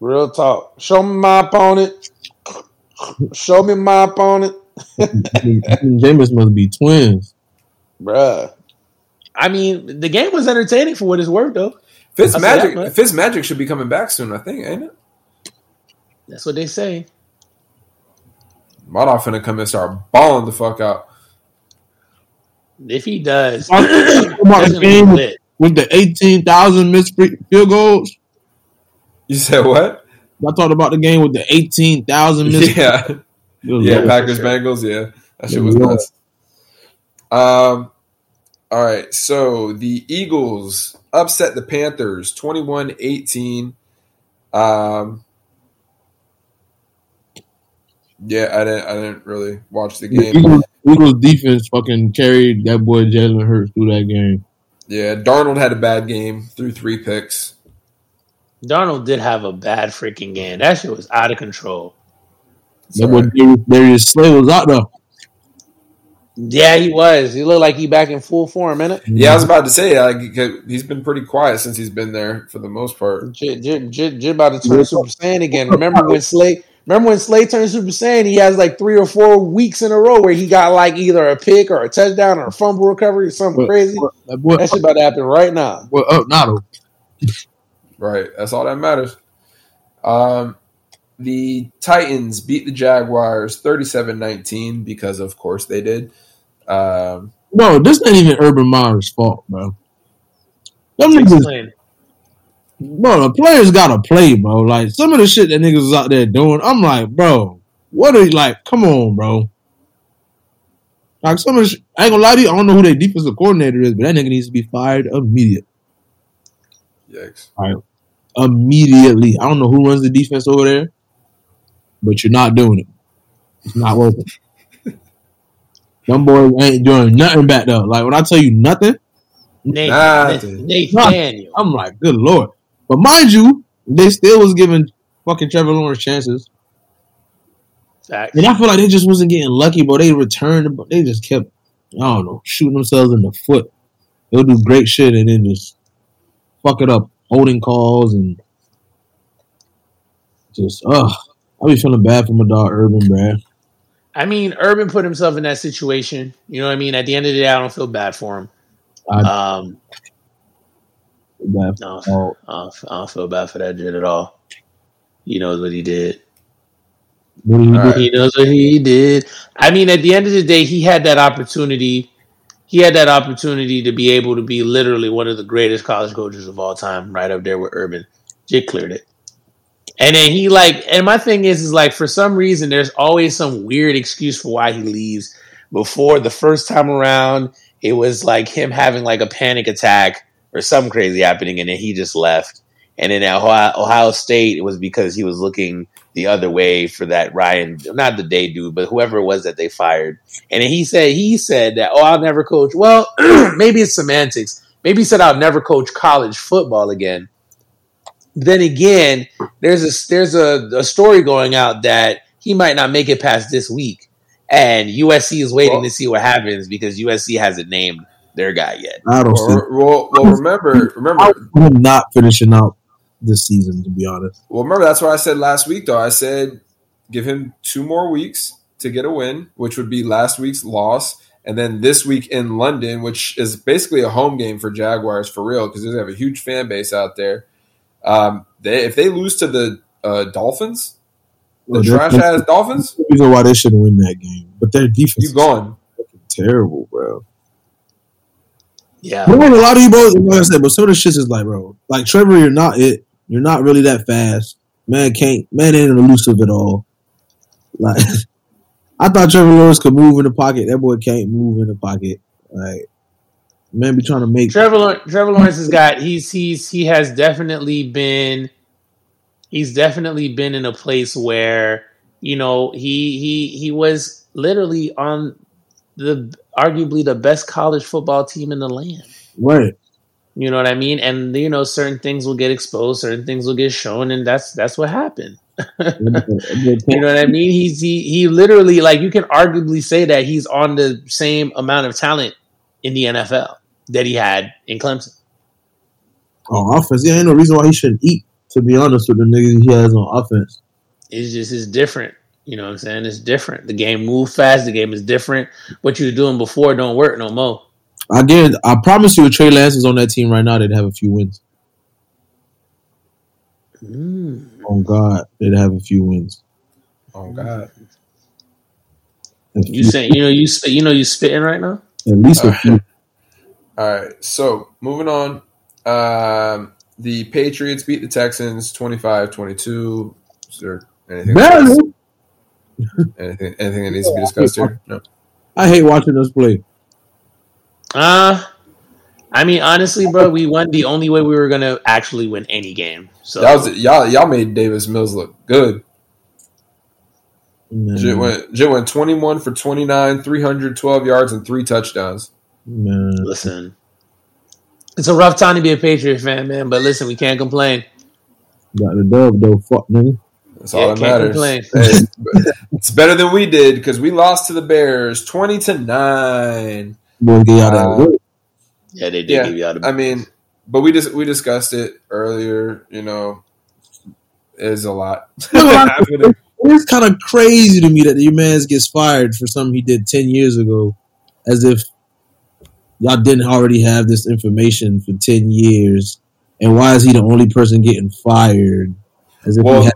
Real talk. Show me my opponent. Show me my opponent. Jameis must be twins. Bruh. I mean, the game was entertaining for what it's worth, though. Fitz I'll say that Magic, much. Fitz Magic should be coming back soon, I think, ain't it? That's what they say. Madoff finna come and start balling the fuck out. If he does, I'm it's talking about the gonna game with, with the 18,000 missed field goals. You said what? I talked about the game with the 18,000 missed Yeah, field yeah. Packers sure. Bengals. Yeah, that shit was yeah. nuts. Um. All right, so the Eagles upset the Panthers 21-18. Um. Yeah, I didn't. I didn't really watch the The game. Eagles, Eagles defense fucking carried that boy Jalen Hurts through that game. Yeah, Darnold had a bad game, threw three picks. Darnold did have a bad freaking game. That shit was out of control. It's That all boy right. Darius, Darius Slay was out there. Yeah, he was. He looked like he back in full form, innit? Yeah, I was about to say like he- he's been pretty quiet since he's been there for the most part. Jit, Jit, Jit, Jit about to turn Super Saiyan again. Remember when Slay? Remember when Slay turned Super Saiyan? He has like three or four weeks in a row where he got like either a pick or a touchdown or a fumble recovery or something But- crazy. That boy, That shit about to happen right now. boy up now though. Right, that's all that matters. Um, the Titans beat the Jaguars 37-19 because of course they did. Um, Bro, this ain't even Urban Meyer's fault, bro. Them niggas, bro, the players gotta play, bro. Like some of the shit that niggas was out there doing, I'm like, bro, what are you like? Come on, bro. Like some of the sh- I ain't gonna lie to you, I don't know who their defensive coordinator is, but that nigga needs to be fired immediately. yikes. Immediately. I don't know who runs the defense over there, but you're not doing it. It's not working. Them boys ain't doing nothing back there. Like when I tell you nothing, Nate, Nah, Nate, dude. I'm like, good lord. But mind you, they still was giving fucking Trevor Lawrence chances. Facts. And I feel like they just wasn't getting lucky, but they returned, but they just kept, I don't know, shooting themselves in the foot. They'll do great shit and then just fuck it up, holding calls and just, ugh. I be feeling bad for my dog Urban, bruh. I mean, Urban put himself in that situation. You know what I mean? At the end of the day, I don't feel bad for him. I- Um, Bad No, fault. I don't, I don't feel bad for that dude at all. He knows what he did. What he right. He knows what he did. I mean, at the end of the day, he had that opportunity. He had that opportunity to be able to be literally one of the greatest college coaches of all time, right up there with Urban. Jit cleared it. And then he like, and my thing is, is like for some reason, there's always some weird excuse for why he leaves. Before the first time around, it was like him having like a panic attack or something crazy happening, and then he just left. And then at Ohio, Ohio State, it was because he was looking the other way for that Ryan, not the day dude, but whoever it was that they fired. And he said he said that, oh, I'll never coach. Well, maybe it's semantics. Maybe he said I'll never coach college football again. Then again, there's a there's a, a story going out that he might not make it past this week, and USC is waiting Well- to see what happens because USC hasn't named their guy yet. I don't see Well, well, well, remember, remember, him not finishing out this season. To be honest, well, remember. That's what I said last week. Though I said give him two more weeks to get a win, which would be last week's loss, and then this week in London, which is basically a home game for Jaguars for real because they have a huge fan base out there. Um, they if they lose to the uh, Dolphins, the Well, trash ass Dolphins, the reason why they shouldn't win that game. But their defense you is gone. fucking terrible, bro. Yeah, But like, a lot of you boys, like I said, but some of the shit is like, bro, like Trevor, you're not it. You're not really that fast. Man can't. Man ain't elusive at all. Like, I thought Trevor Lawrence could move in the pocket. That boy can't move in the pocket. Like, man, be trying to make. Trevor Trevor Lawrence has got he's he's he has definitely been he's definitely been in a place where you know he he he was literally on the arguably the best college football team in the land. Right. You know what I mean? And you know certain things will get exposed, certain things will get shown, and that's that's what happened. You know what I mean? He's he he literally like you can arguably say that he's on the same amount of talent in the NFL that he had in Clemson. on offense, yeah, ain't no reason why he shouldn't eat. To be honest with the niggas he has on offense. It's just it's different. You know what I'm saying? It's different. The game moves fast. The game is different. What you were doing before don't work no more. Again, I promise you, if Trey Lance is on that team right now, they'd have a few wins. Mm. Oh God, they'd have a few wins. Oh God. You saying you know you you know you spitting right now? At least a few. All right. So moving on. Um, the Patriots beat the Texans 25-22. Is there anything? Barely. Anything, anything that needs to be discussed here? No. I hate watching us play. Uh I mean honestly, bro, we won the only way we were gonna actually win any game. So That was y'all. Y'all made Davis Mills look good. Man, Jit went, Jit went 21 for 29, 312 yards, and three touchdowns. man. listen. It's a rough time to be a Patriot fan, man. But listen, we can't complain. Got the dub though. Fuck nigga. That's Yeah, all that can't matters. complain. Hey, it's better than we did because we lost to the Bears 20 to 9. Boy, get out Uh, that work. Yeah, they did Yeah, give you out I mean, but we just we discussed it earlier. You know, is a lot. It's kind of crazy to me that your man's gets fired for something he did ten years ago, as if y'all didn't already have this information for ten years. And why is he the only person getting fired? As if well, he had,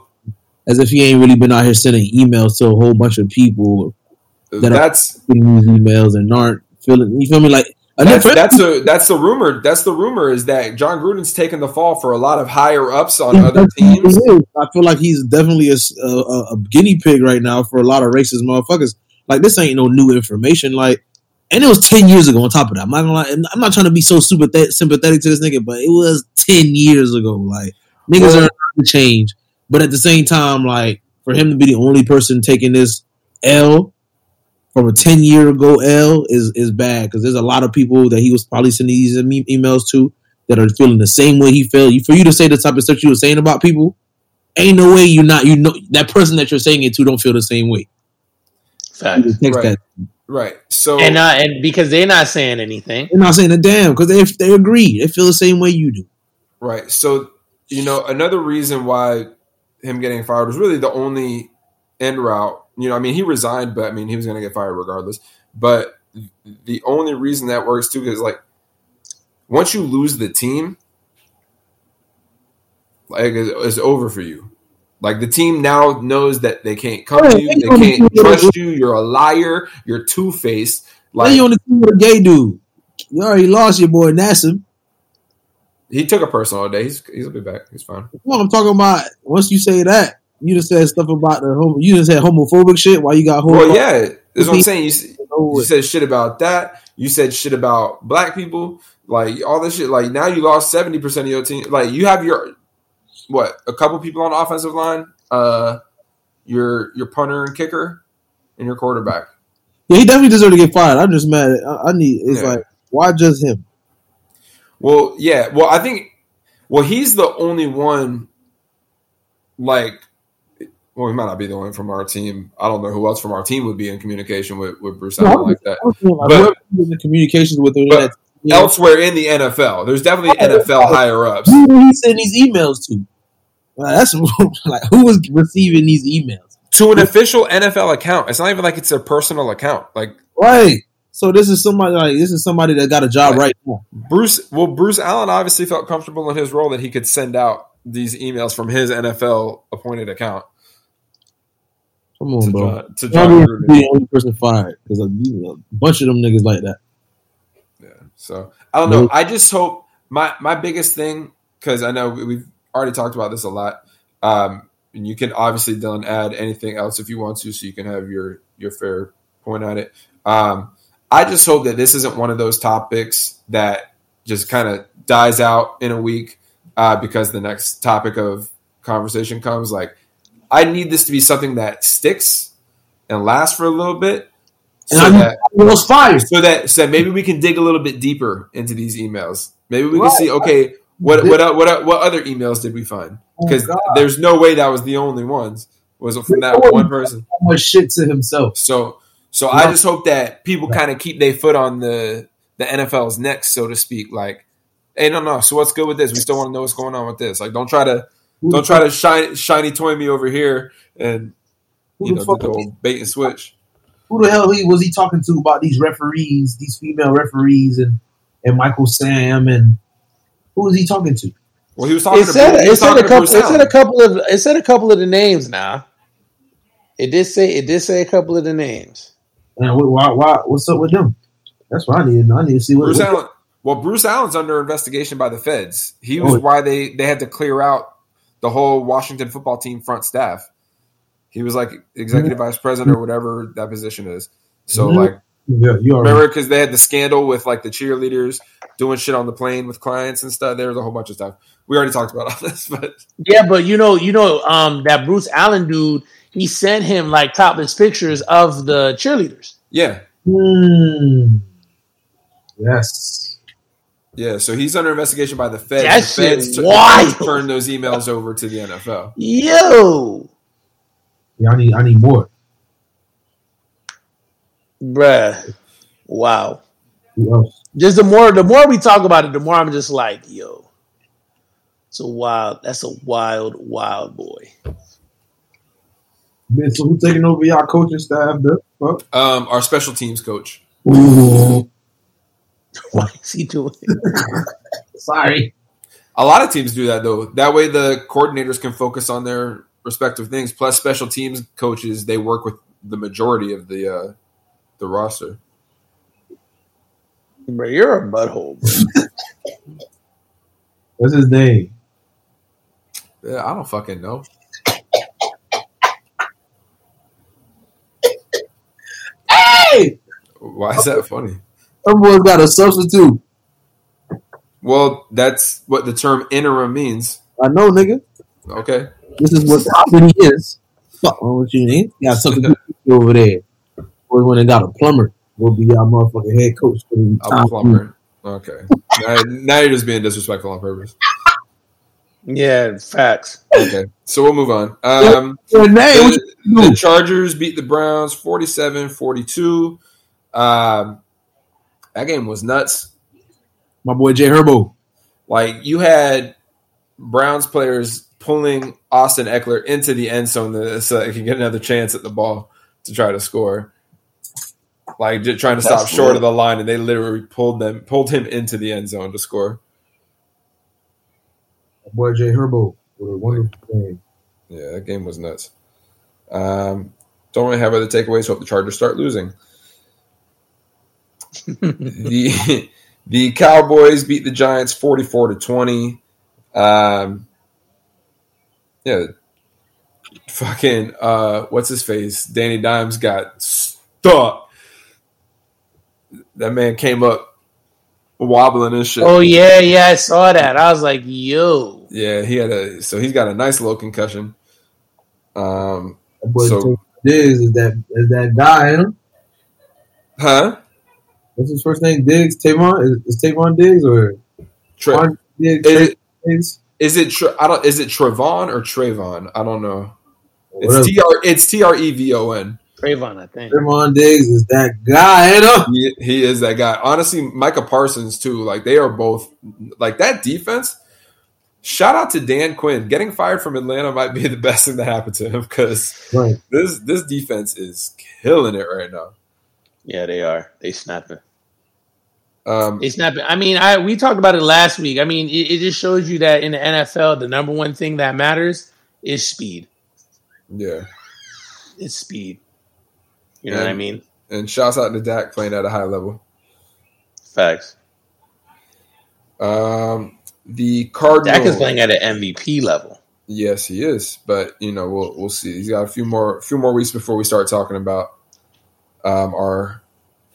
as if he ain't really been out here sending emails to a whole bunch of people that are- that's these emails and aren't feeling. You feel me? Like that's that's a that's the rumor. That's the rumor is that Jon Gruden's taking the fall for a lot of higher ups on other teams. I feel like he's definitely a a guinea pig right now for a lot of racist motherfuckers. Like this ain't no new information. Like, and it was ten years ago. On top of that, I'm not gonna lie. and I'm not trying to be so super sympathetic to this nigga, but it was ten years ago. Like niggas Well- are to change, but at the same time, like for him to be the only person taking this L from a ten year ago L is is bad because there's a lot of people that he was probably sending these em- emails to that are feeling the same way he felt. For you to say the type of stuff you were saying about people, ain't no way you're not you know that person that you're saying it to don't feel the same way. Facts. You text Right. that. Right. So And uh, and because they're not saying anything. They're not saying a damn because they they agree. They feel the same way you do. Right. So, you know, another reason why him getting fired was really the only end route. You know, I mean, he resigned, but I mean, he was going to get fired regardless. But the only reason that works too is like once you lose the team, like it's, it's over for you. Like the team now knows that they can't come to you, they can't trust you. You're a liar. You're two faced. Like, you on the team with a gay dude. You already lost your boy Nassib. he took a personal day. He's gonna be back. He's fine. Well, I'm talking about once you say that, you just said stuff about the homo. You just said homophobic shit. While you got homo. Well, yeah, that's what I'm saying. You, you said shit about that. You said shit about black people. Like all this shit. Like now you lost seventy percent of your team. Like you have your what? A couple people on the offensive line. Uh, your your punter and kicker, and your quarterback. Yeah, he definitely deserved to get fired. I'm just mad. I, I need. It's Yeah. like why just him? Well, yeah. Well, I think. Well, he's the only one. Like, well, he might not be the only from our team. I don't know who else from our team would be in communication with, with Bruce No, Allen like that. I was saying, like, But- in communications with him. But yeah, Elsewhere in the NFL, there's definitely NFL higher ups. who did he send these emails to? Like, that's like who was receiving these emails? to an official NFL account. It's not even like it's a personal account. Like Right. So this is somebody like this is somebody that got a job right now. Bruce, well, Bruce Allen obviously felt comfortable in his role that he could send out these emails from his NFL appointed account Come to on, bro. Jon, to Jon Gruden be the only person fired because a bunch of them niggas like that. Yeah. So I don't know. I just hope my my biggest thing because I know we- we've already talked about this a lot. Um, and you can obviously Dylan add anything else if you want to, so you can have your your fair point on it. Um, I just hope that this isn't one of those topics that just kind of dies out in a week uh, because the next topic of conversation comes. Like, I need this to be something that sticks and lasts for a little bit, And so I need- that was fired. so that so maybe we can dig a little bit deeper into these emails. Maybe we can see okay, what what o- what uh, what other emails did we find? Because Oh, there's no way that was the only ones. Was it from that Oh, one person? So much shit to himself. So so I just hope that people kind of keep their foot on the the NFL's neck, so to speak. Like, hey, no, no. So what's good with this? We still want to know what's going on with this. Like, don't try to don't try to shine shiny toy me over here and Who you the know the is old bait and switch. who the hell he was he talking to about these referees, these female referees, and and Michael Sam, and who was he talking to? Well, he was talking It to said Bruce- it said talking a couple. It said a couple of. It said a couple of the names. Now, it did say it did say a couple of the names. And why, why, what's up with them? That's what I need to know. I need to see what. Bruce Allen. Well, Bruce Allen's under investigation by the feds. He oh, was Oh. why they they had to clear out the whole Washington football team front staff. He was like executive vice president or whatever that position is. So Mhm. like, Yeah, you already. remember because they had the scandal with like the cheerleaders doing shit on the plane with clients and stuff. There was a whole bunch of stuff. We already talked about all this, but Yeah, but you know, you know, um, that Bruce Allen dude, he sent him like topless pictures of the cheerleaders. yeah, Hmm. Yes. Yeah. So he's under investigation by the Fed. That the feds shit took- wild. turned those emails over to the NFL. Yo, Yeah, I need. I need more. bruh, wow. Who else? Just the more, the more we talk about it, the more I'm just like, yo, it's a wild. That's a wild, wild boy. Man, so who taking over y'all coaching staff? The fuck? Um, our special teams coach. Ooh. What is he doing? Sorry. A lot of teams do that though. That way the coordinators can focus on their respective things. Plus special teams coaches, they work with the majority of the uh the roster. bro, you're a butthole. What's his name? Yeah, I don't fucking know. Hey, Why is that funny? Some boys got a substitute. Well, that's what the term interim means. I know, nigga. Okay. This is what property is. Fuck wrong with you, nigga? Got something over there. Boy, when they got a plumber, we'll be our motherfucking head coach for the I'm a plumber. Okay. now, now you're just being disrespectful on purpose. Yeah, facts. Okay. So we'll move on. Um Your name? The, the? Chargers beat the Browns 47-42. Um that game was nuts. My boy Jay Herbo. Like you had Browns players pulling Austin Ekeler into the end zone to- so he can get another chance at the ball to try to score. Like just trying to stop short lit. of the line, and they literally pulled them pulled him into the end zone to score. My boy Jay Herbo. What a wonderful game. Yeah, that game was nuts. Um, don't really have other takeaways. Hope the Chargers start losing. The the Cowboys beat the Giants forty four to twenty. Um, yeah, fucking uh, what's his face? Danny Dimes got stuck. That man came up wobbling and shit. Oh yeah, yeah, I saw that. I was like, yo. Yeah, he had a so he's got a nice little concussion. Um, That boy So- Tavon is that is that guy, ain't him? huh? What's his first name? Diggs? Tavon? Is, is Tavon Diggs or Tre- Tavon Diggs? is it Diggs? is it Tre- I don't is it Trevon or Trayvon? I don't know. It's T R it's T R E V O N. Trayvon, I think. Tavon Diggs is that guy, ain't him? He, he is that guy. Honestly, Micah Parsons too. Like they are both like that defense. Shout out to Dan Quinn. Getting fired from Atlanta might be the best thing that happened to him because Right. this this defense is killing it right now. Yeah, they are. They snapping. Um, They snapping. I mean, I we talked about it last week. I mean, it, it just shows you that in the NFL, the number one thing that matters is speed. yeah, It's speed. You know what I mean? and shouts out to Dak playing at a high level. Facts. Um, the Cardinals. Dak is playing at an MVP level. Yes, he is. But you know, we'll we'll see. He's got a few more few more weeks before we start talking about um our.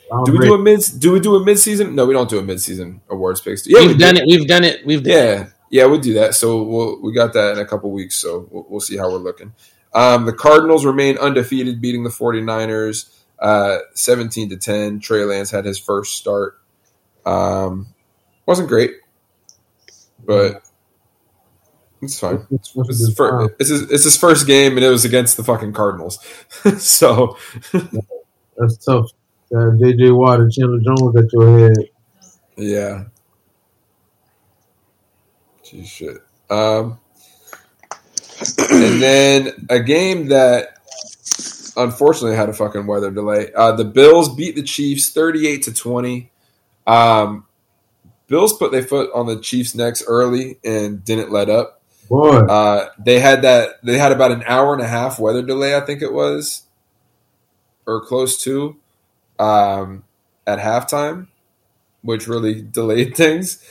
Tom Do we Brady. do a mid? Do we do a mid season? No, we don't do a mid season awards picks. Yeah, we've we do. done it. We've done it. We've done it. Yeah, yeah, we'll do that. So we'll we got that in a couple weeks. So we'll, we'll see how we're looking. Um, the Cardinals remain undefeated, beating the 49ers uh, 17 to 10. Trey Lance had his first start. Um, wasn't great, but it's fine. What's- what's It's his his, fir- time? it's, his, it's his first game, and it was against the fucking Cardinals. so That's tough. Uh, JJ Watt and Chandler Jones at your head. yeah, Gee, shit. Um, and then a game that unfortunately had a fucking weather delay. Uh, the Bills beat the Chiefs thirty-eight to twenty. Um, Bills put their foot on the Chiefs' necks early and didn't let up. Boy, Uh, they had that. They had about an hour and a half weather delay, I think it was, or close to, um, at halftime, which really delayed things.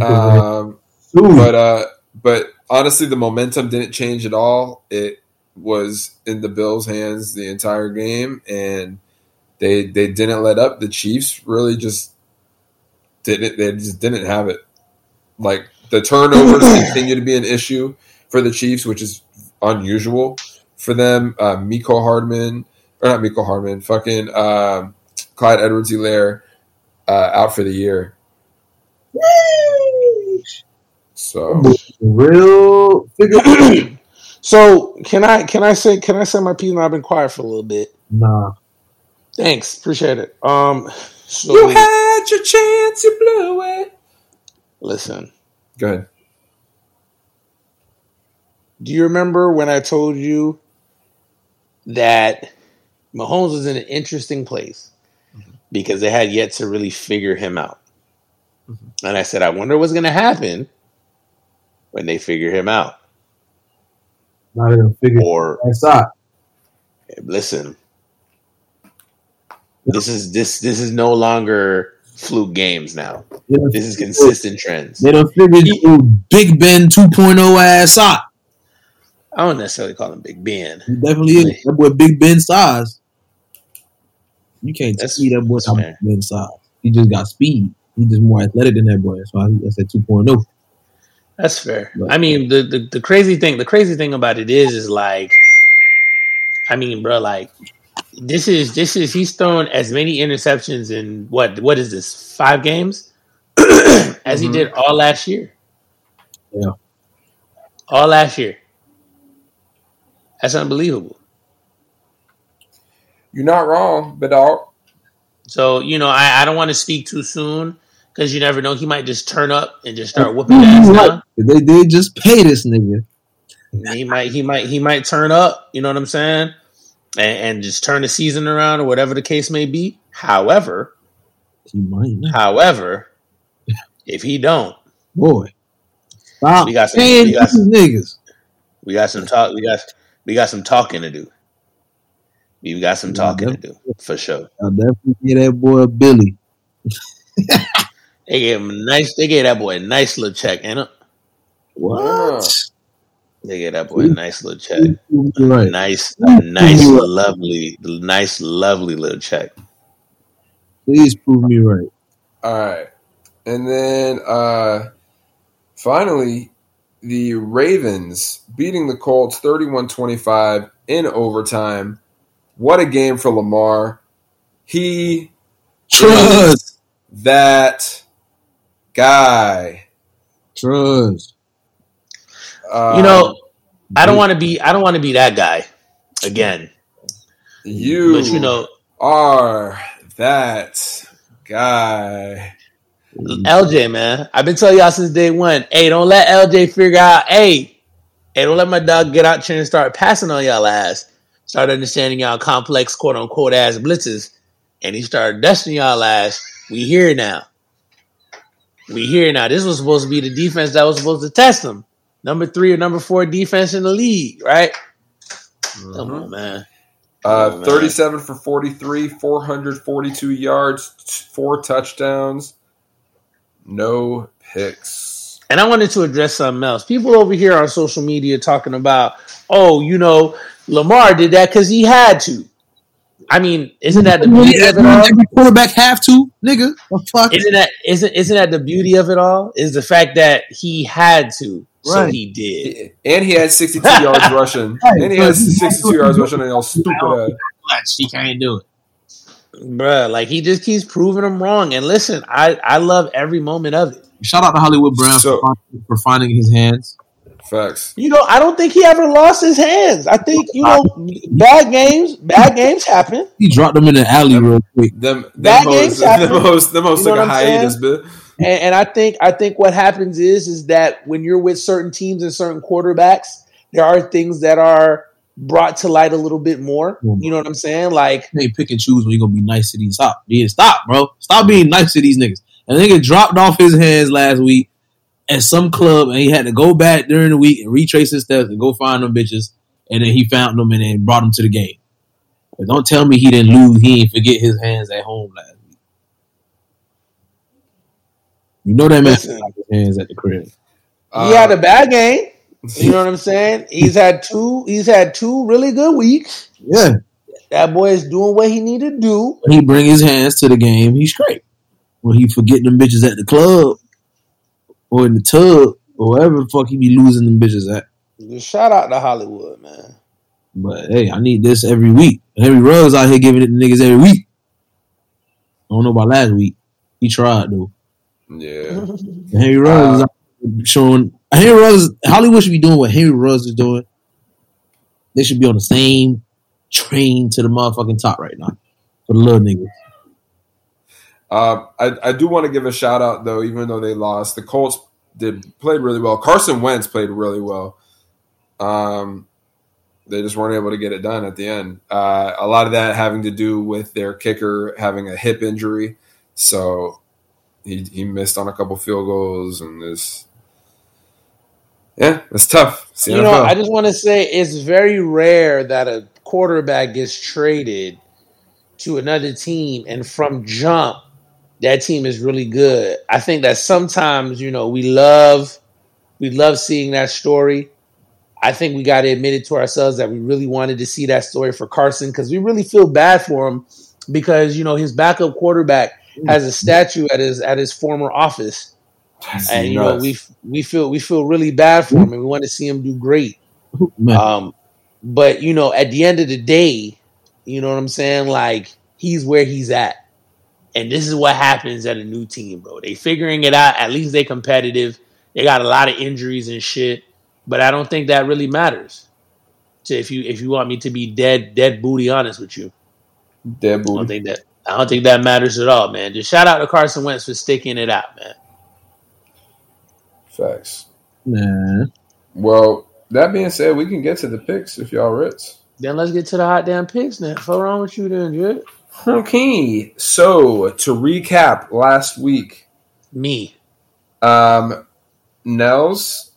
Um, but uh, but honestly, the momentum didn't change at all. It was in the Bills' hands the entire game, and they they didn't let up. The Chiefs really just didn't. They just didn't have it. Like the turnovers continue to be an issue for the Chiefs, which is unusual for them. Uh, Mecole Hardman, or not Miko Harmon, fucking um, Clyde Edwards-Helaire uh, out for the year. So real figure. So can I can I say can I say my piece? Now I've been quiet for a little bit. nah, Thanks, appreciate it. Um, so you had your chance, you blew it. listen. Go ahead. Do you remember when I told you that Mahomes was in an interesting place mm-hmm. because they had yet to really figure him out? Mm-hmm. And I said, I wonder what's going to happen when they figure him out. not even figure Or that's out. listen, this is this this is no longer fluke games now. This is consistent trends. they done figured you Big Ben 2.0 ass out. I don't necessarily call him Big Ben. He definitely is. That boy Big Ben size. You can't That's- see that boy that's got fair. Big Ben size. He just got speed. He just more athletic than that boy. So I, he- that's at 2.0. That's fair. Right. I mean, the, the the crazy thing, the crazy thing about it is, is like, I mean, bro, like, this is this is he's thrown as many interceptions in what what is this five games as he Mhm. did all last year. Yeah. all last year. That's unbelievable. You're not wrong, but dog. So you know, I, I don't want to speak too soon because you never know. He might just turn up and just start whooping ass now. They did just pay this nigga. he might he might he might turn up you know what i'm saying and, and just turn the season around or whatever the case may be however He might not. however if he don't Boy. Stop We got some- we got these niggas. We got some talk. We got we got some talking to do. We got some talking to do for sure. I'll definitely get that boy Billy. They gave him a nice. They gave that boy a nice little check, and What? they gave that boy a nice little check. You're right. Nice, a nice, lovely, nice, lovely little check. Please prove me right. All right. And then uh finally, the Ravens beating the Colts 31 25 in overtime. What a game for Lamar. He, Trust. that guy. Trust. Um, You know, I don't want to be. I don't want to be that guy again. you, But you know, are that guy. LJ, man, I've been telling y'all since day one. Hey, don't let LJ figure out. Hey, hey, don't let my dog get out here and start passing on y'all ass. Start understanding y'all complex, quote unquote, ass blitzes, and he started dusting y'all ass. We here now. We here now. This was supposed to be the defense that was supposed to test them. Number three or number four defense in the league, right? Come Mhm. on, man. Uh, Oh, man. 37 for 43, 442 yards, four touchdowns, no picks. And I wanted to address something else. People over here on social media talking about, oh, you know, Lamar did that because he had to. I mean, isn't that the beauty of it all? Every quarterback have to, nigga. Fuck? Isn't that isn't isn't that the beauty of it all? Is the fact that he had to, so he did. And he had 62 yards rushing. Right. And he had 62 yards rushing and all stupid ass. Clutch. He can't do it. Bruh, like he just keeps proving them wrong. And listen, I I love every moment of it. Shout out to Hollywood Brown So- for, for finding his hands. Facts. You know, I don't think he ever lost his hands. I think you know, bad games, bad games happen. He dropped them in the alley real quick. Them, them That hoes, game's them happening. hoes, them hoes You know took a what I'm saying? hiatus, bit. And, and I think I think what happens is is that when you're with certain teams and certain quarterbacks, there are things that are brought to light a little bit more. Mm. You know what I'm saying? Like, You ain't pick and choose when you're gonna be nice to these. Stop. Yeah, stop, bro. Stop being nice to these niggas. And they nigga dropped off his hands last week at some club, and he had to go back during the week and retrace his steps and go find them bitches. And then he found them and then brought them to the game. But don't tell me he didn't lose. He didn't forget his hands at home last week. You know that man Listen. forgot his hands at the crib. he Uh, had a bad game. You know what I'm saying? He's had two. He's had two really good weeks. Yeah, That boy is doing what he need to do. when he bring his hands to the game, he's great. When he forget them bitches at the club or in the tub or wherever the fuck he be losing them bitches at. Just shout out to Hollywood, man. But hey, I need this every week. And Henry Ruggs out here giving it to niggas every week. I don't know about last week. He tried though. yeah. And Henry Ruggs is out here showing Henry Ruggs Hollywood should be doing what Henry Ruggs is doing. They should be on the same train to the motherfucking top right now. For the little niggas. Uh, I, I do want to give a shout out though, even though they lost. The Colts did played really well. Carson Wentz played really well. Um, they just weren't able to get it done at the end. Uh, a lot of that having to do with their kicker having a hip injury, so he he missed on a couple field goals, and this, yeah, it's tough. It's You know, I just want to say it's very rare that a quarterback gets traded to another team and from jump that team is really good. I think that sometimes, you know, we love we love seeing that story. I think we got to admit it to ourselves that we really wanted to see that story for Carson because we really feel bad for him because you know his backup quarterback has a statue at his at his former office That's and you know we we feel we feel really bad for him and we want to see him do great. Um, but you know, at the end of the day, you know what I'm saying? Like he's where he's at, and this is what happens at a new team, bro. They figuring it out. At least they competitive. They got a lot of injuries and shit, but I don't think that really matters. To if you if you want me to be dead dead booty honest with you, dead booty. I don't think that I don't think that matters at all, man. Just shout out to Carson Wentz for sticking it out, man. Facts. man. Well, that being said, we can get to the picks if y'all Ritz. Then let's get to the hot damn picks now. What's wrong with you then, Jed? Okay, so to recap last week, Me. um, Nels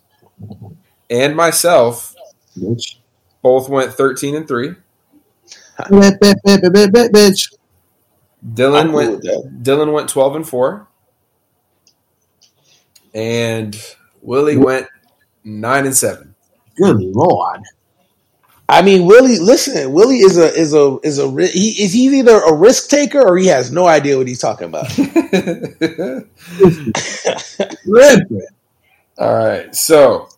and myself Bitch. Both went 13 and 3. Bet, bet, bet, bet, bet, bet, bitch. Dylan I'm cool went. Dylan went 12 and 4. And Willie went 9 and 7. Good lord. I mean, Willie. Listen, Willie is a is a is a he is he either a risk taker or he has no idea what he's talking about. All right. So,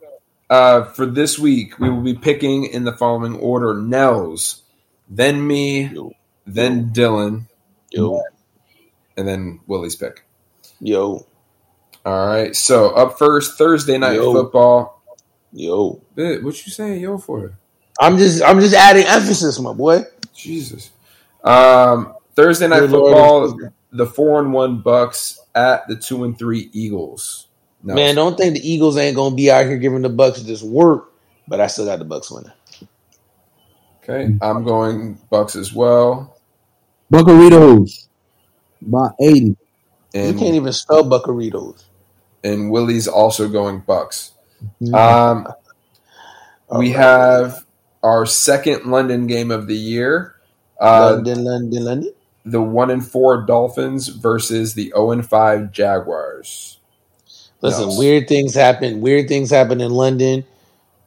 uh, for this week, we will be picking in the following order Nels, then me, Yo. then Dylan, Yo, and then Willie's pick. yo, All right. So, up first, Thursday night Yo. football. yo. What you saying, yo, for? I'm just I'm just adding emphasis, my boy. Jesus. Um, Thursday night Good Lord. football. The four and one Bucks at the two and three Eagles. No. Man, don't think the Eagles ain't gonna be out here giving the Bucks this work, but I still got the Bucks winning. Okay, I'm going Bucks as well. Buccaritos. About 80. you can't even spell Buccaritos. and Willie's also going Bucks. Mhm. Um, we Alright. have our second London game of the year. Uh, London, London, London. the one and four Dolphins versus the zero and five Jaguars. Listen, No. weird things happen. Weird things happen in London.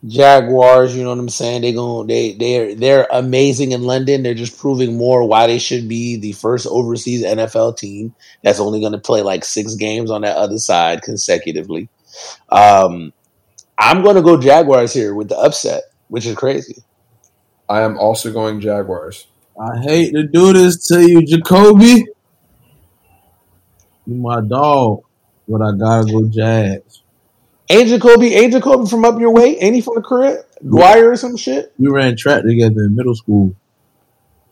Jaguars, you know what I'm saying? They going they they're they're amazing in London. They're just proving more why they should be the first overseas NFL team that's only going to play like six games on that other side consecutively. Um, I'm going to go Jaguars here with the upset, which is crazy. I am also going Jaguars. I hate to do this to you, Jacoby. You my dog, but I gotta go Jags. Ain't Jacoby, ain't Jacoby from up your way? Ain't he from the crib? Dwyer or some shit? We ran track together in middle school.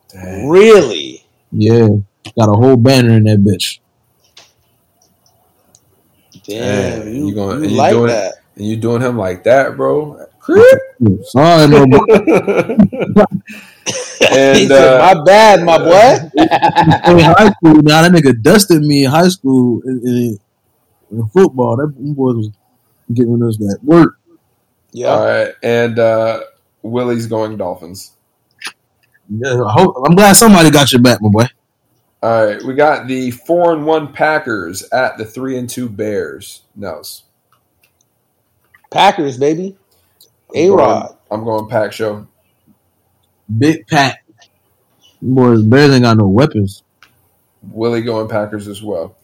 Dang. Really? Yeah, got a whole banner in that bitch. Damn, Dang, you, you going- you you like doing- that. And you doing him like that, bro? Sorry, no, but he and said, uh, "My bad, my boy." in high school, now that nigga dusted me in high school in, in, in football. That boy was giving us that work. yeah, all right, and uh, Willie's going Dolphins. Yeah, I hope, I'm glad somebody got your back, my boy. All right, we got the four and one Packers at the three and two Bears. Nels. Packers, baby. I'm A Rod. I'm going Pack Show. Big pack. Boys, Bears ain't got no weapons. Willie going Packers as well.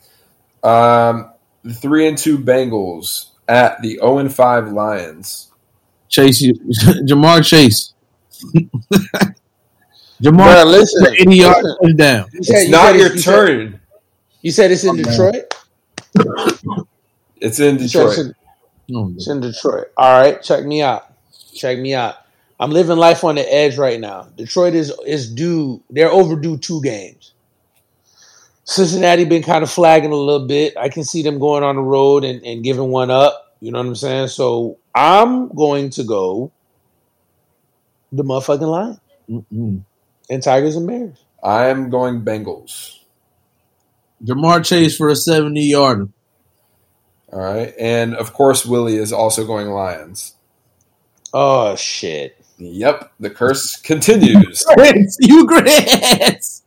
Um, the three and two Bengals at the zero and five Lions. Chase, you, Ja'Marr Chase. Bruh, Ja'Marr, listen, 80 yard listen. touchdown. You said- It's you not said your it's- you said- turn. You said it's in Oh. Detroit. It's in You said it's Detroit. in, Oh, it's in Detroit. All right, check me out. Check me out. I'm living life on the edge right now. Detroit is is due. They're overdue two games. Cincinnati been kind of flagging a little bit. I can see them going on the road and, and giving one up. You know what I'm saying? So I'm going to go the motherfucking Lions mm-mm. and Tigers and Bears. I'm going Bengals. Ja'Marr Chase for a 70 yarder. All right, and of course Willie is also going Lions. Oh shit! Yep, the curse continues. you Grants.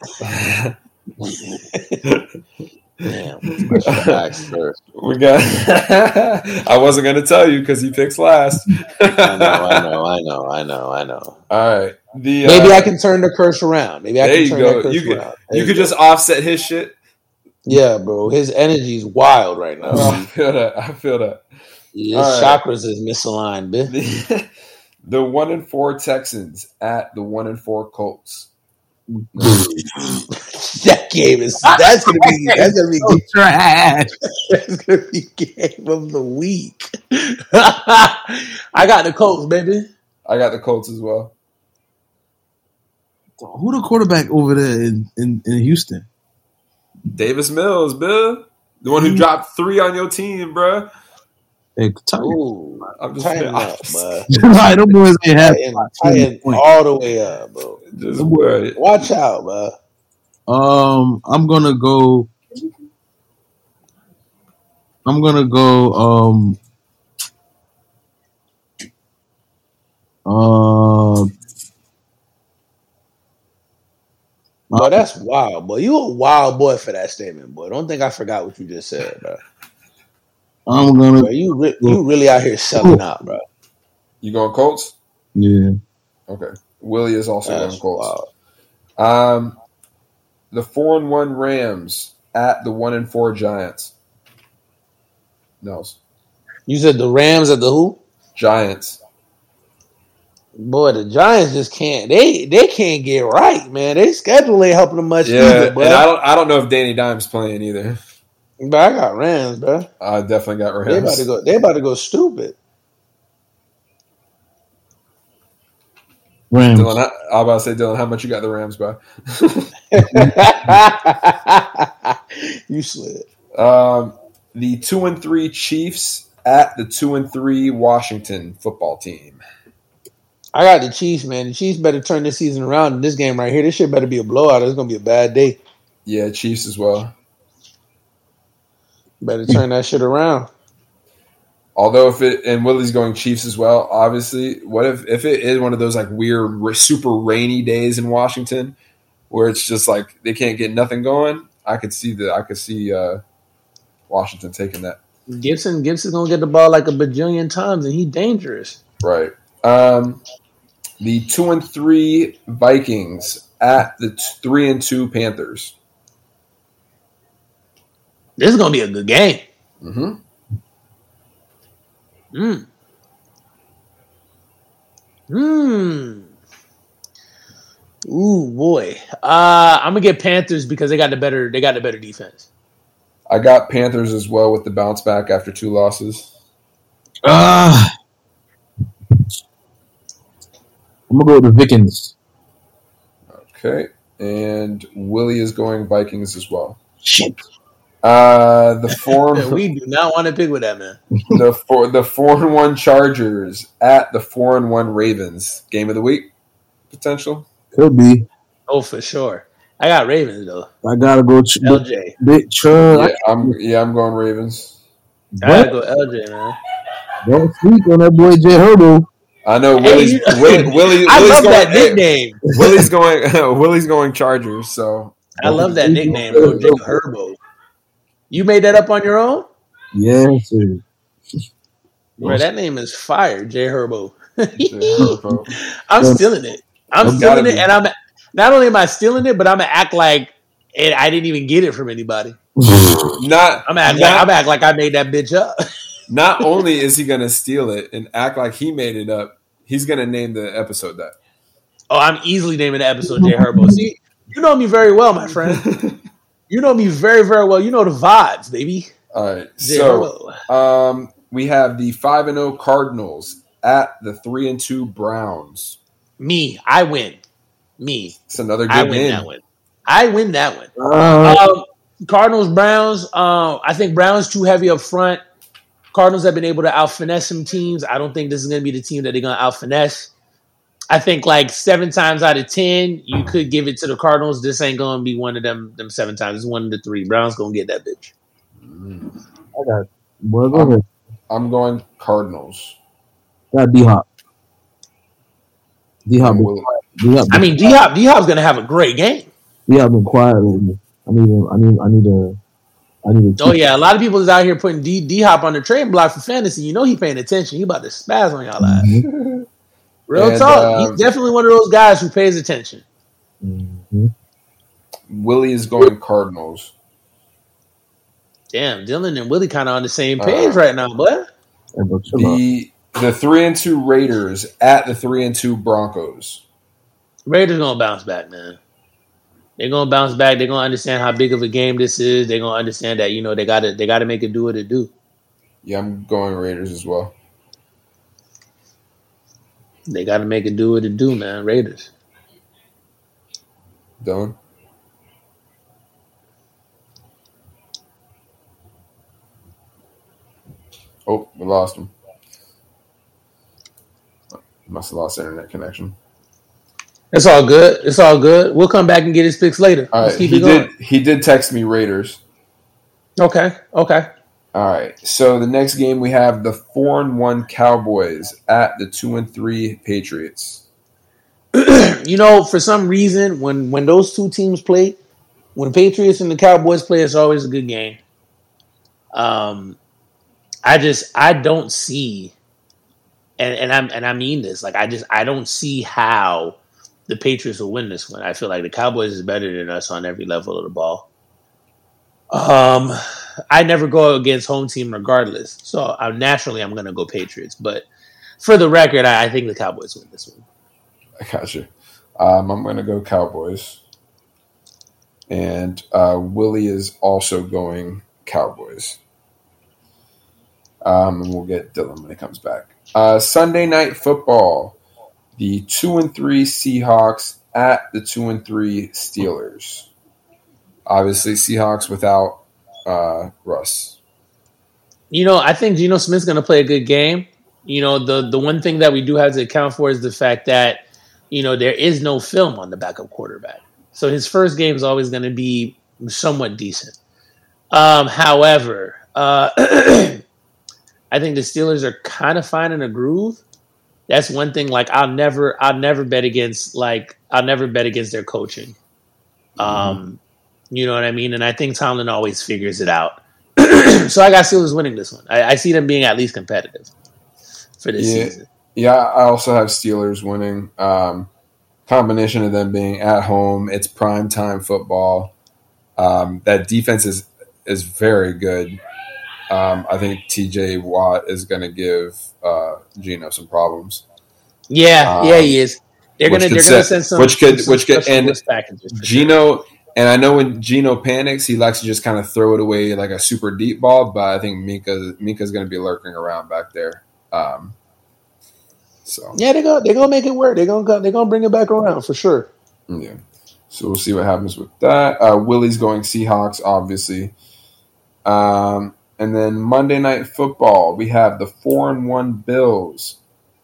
Damn. We got. I wasn't going to tell you because he picks last. I know, I know, I know, I know, I know. All right, the Maybe uh, I can turn the curse around. Maybe I There can you turn go. that curse You could- around. There you could go. just offset his shit. yeah, bro. His energy is wild right now. I feel that. I feel that. His all right. chakras is misaligned, bitch. The, the one and four Texans at the one and four Colts. that game is that's gonna be that's gonna be So trash. that's gonna be game of the week. I got the Colts, baby. I got the Colts as well. Who the quarterback over there in, in, in Houston? Davis Mills, Bill, the one who hmm. dropped three on your team, bruh. Hey, tell you. Ooh, I'm just, tighten I'm up, just, bud. Them boys ain't have Tighten, tighten all the way up, bro. just worried. Watch out, bro. Um, I'm gonna go. I'm gonna go. Um, Uh, Boy, that's wild, boy. You a wild boy for that statement, boy. Don't think I forgot what you just said, bro. I'm gonna. Bro, you re- you really out here selling out, bro. You going Colts? Yeah. Okay. Willie is also That's going Colts. wild. Um, the four and one Rams at the one and four Giants. No, You said the Rams at the who? Giants. Boy, the Giants just can't. They they can't get right, man. They schedule ain't helping them much Yeah, either, and. I don't. I don't know if Danny Dimes playing either. But I got Rams, bro. I definitely got Rams. They about to go. They about to go stupid. Rams. Dylan, how- I about to say, Dylan, how much you got the Rams by? you slid. Um, the two and three Chiefs at the two and three Washington football team. I got the Chiefs, man. The Chiefs better turn this season around in this game right here. This shit better be a blowout. It's gonna be a bad day. Yeah, Chiefs as well. Better turn that shit around. Although if it and Willie's going Chiefs as well, obviously. What if if it is one of those like weird, super rainy days in Washington, where it's just like they can't get nothing going? I could see the I could see uh, Washington taking that. Gibson, Gibson's gonna get the ball like a bajillion times, and he dangerous. Right. Um, the two and three Vikings at the three and two Panthers. This is gonna be a good game. Mm-hmm. Mm. Mm. Ooh boy. Uh I'm gonna get Panthers because they got the better they got the better defense. I got Panthers as well with the bounce back after two losses. Ah. I'm gonna go with the Vikings. Okay, and Willie is going Vikings as well. Shit. Uh, the four we do not want to pick with that man. the four the four and one Chargers at the four and one Ravens. Game of the week potential. Could be. Oh, for sure. I got Ravens though. I gotta go. Ch- LJ. Big Chud. Yeah, I'm yeah I'm going Ravens. I gotta go LJ, man. Don't sleep on that boy Jay Herbo. I know Hey, Willie's you- Willie, Willie, I Willie's love going, that hey, nickname. Willie's going Willie's going Chargers. So I love that nickname, bro. Jake Herbo. You made that up on your own? Yes, sir. Bro, that name is fire, Jay Herbo. Herbo. I'm stealing it. I'm It's stealing it, be. and I'm not only am I stealing it, but I'm gonna act like it, I didn't even get it from anybody. not I'm gonna act like I'm act like I made that bitch up. not only is he going to steal it and act like he made it up, he's going to name the episode that. Oh, I'm easily naming the episode Jay Herbo. See, you know me very well, my friend. You know me very, very well. You know the vibes, baby. All right, so um, we have the five and zero Cardinals at the three and two Browns. Me, I win. Me, It's another I good win game. that one. I win that one. Uh, Um, Cardinals, Browns. Um, I think Browns too heavy up front. Cardinals have been able to out finesse some teams. I don't think this is going to be the team that they're going to out finesse. I think like seven times out of ten, you could give it to the Cardinals. This ain't going to be one of them. Them seven times. It's one of the three. Browns going to get that bitch. I got. Boy, go ahead. I'm going Cardinals. Got D Hop. D Hop. I'm been Will- quiet. D Hop. I mean, D Hop. D Hop's going to have a great game. D Hop been quiet lately. I need. A, I need. I need a. I need a. Oh yeah, a lot of people is out here putting D D Hop on the trade block for fantasy. You know he paying attention. He about to spaz on y'all ass. Mhm. Real And, talk. um, He's definitely one of those guys who pays attention. Mhm. Willie is going Cardinals. Damn, Dylan and Willie kind of on the same Uh, page right now, boy. Hey, bro, chill out. The the three and two Raiders at the three and two Broncos. Raiders gonna bounce back, man. They're gonna bounce back. They're gonna understand how big of a game this is. They're gonna understand that you know they gotta they gotta make it do what it do. Yeah, I'm going Raiders as well. They gotta make it do what it do, man. Raiders. Dylan. Oh, we lost him. Must have lost internet connection. It's all good. It's all good. We'll come back and get his picks later. All Let's keep he it going. did. He did text me Raiders. Okay. Okay. All right. So the next game we have the four and one Cowboys at the two and three Patriots. you know, for some reason, when when those two teams play, when the Patriots and the Cowboys play, it's always a good game. Um, I just I don't see, and and I'm and I mean this like I just I don't see how the Patriots will win this one. I feel like the Cowboys is better than us on every level of the ball. Um, I never go against home team regardless, so I'm, naturally I'm going to go Patriots. But for the record, I, I think the Cowboys win this one. I got you. Um, I'm going to go Cowboys, and uh, Willie is also going Cowboys. Um, and we'll get Dylan when he comes back. Uh, Sunday night football: the two and three Seahawks at the two and three Steelers. Obviously, Seahawks without uh, Russ. You know, I think Geno Smith's going to play a good game. You know, the the one thing that we do have to account for is the fact that you know there is no film on the backup quarterback, so his first game is always going to be somewhat decent. Um, however, uh, I think the Steelers are kind of finding a groove. That's one thing. Like I'll never, I'll never bet against like I'll never bet against their coaching. Um, you know what I mean? And I think Tomlin always figures it out. so I got Steelers winning this one. I, I, see them being at least competitive for this yeah. season. Yeah, I also have Steelers winning. Um, combination of them being at home, it's prime time football. Um, that defense is is very good. Um, I think T.J. Watt is going to give uh, Geno some problems. Yeah, Um, yeah, he is. They're gonna they're gonna send some which could- some which could- and for sure. And I know when Geno panics, he likes to just kind of throw it away like a super deep ball. But I think Minkah Minkah's going to be lurking around back there. Um, so Yeah, they're gonna they're gonna make it work. They're gonna they're gonna bring it back around for sure. yeah, so we'll see what happens with that. Uh, Willie's going Seahawks, obviously. Um, and then Monday Night Football, we have the four and one Bills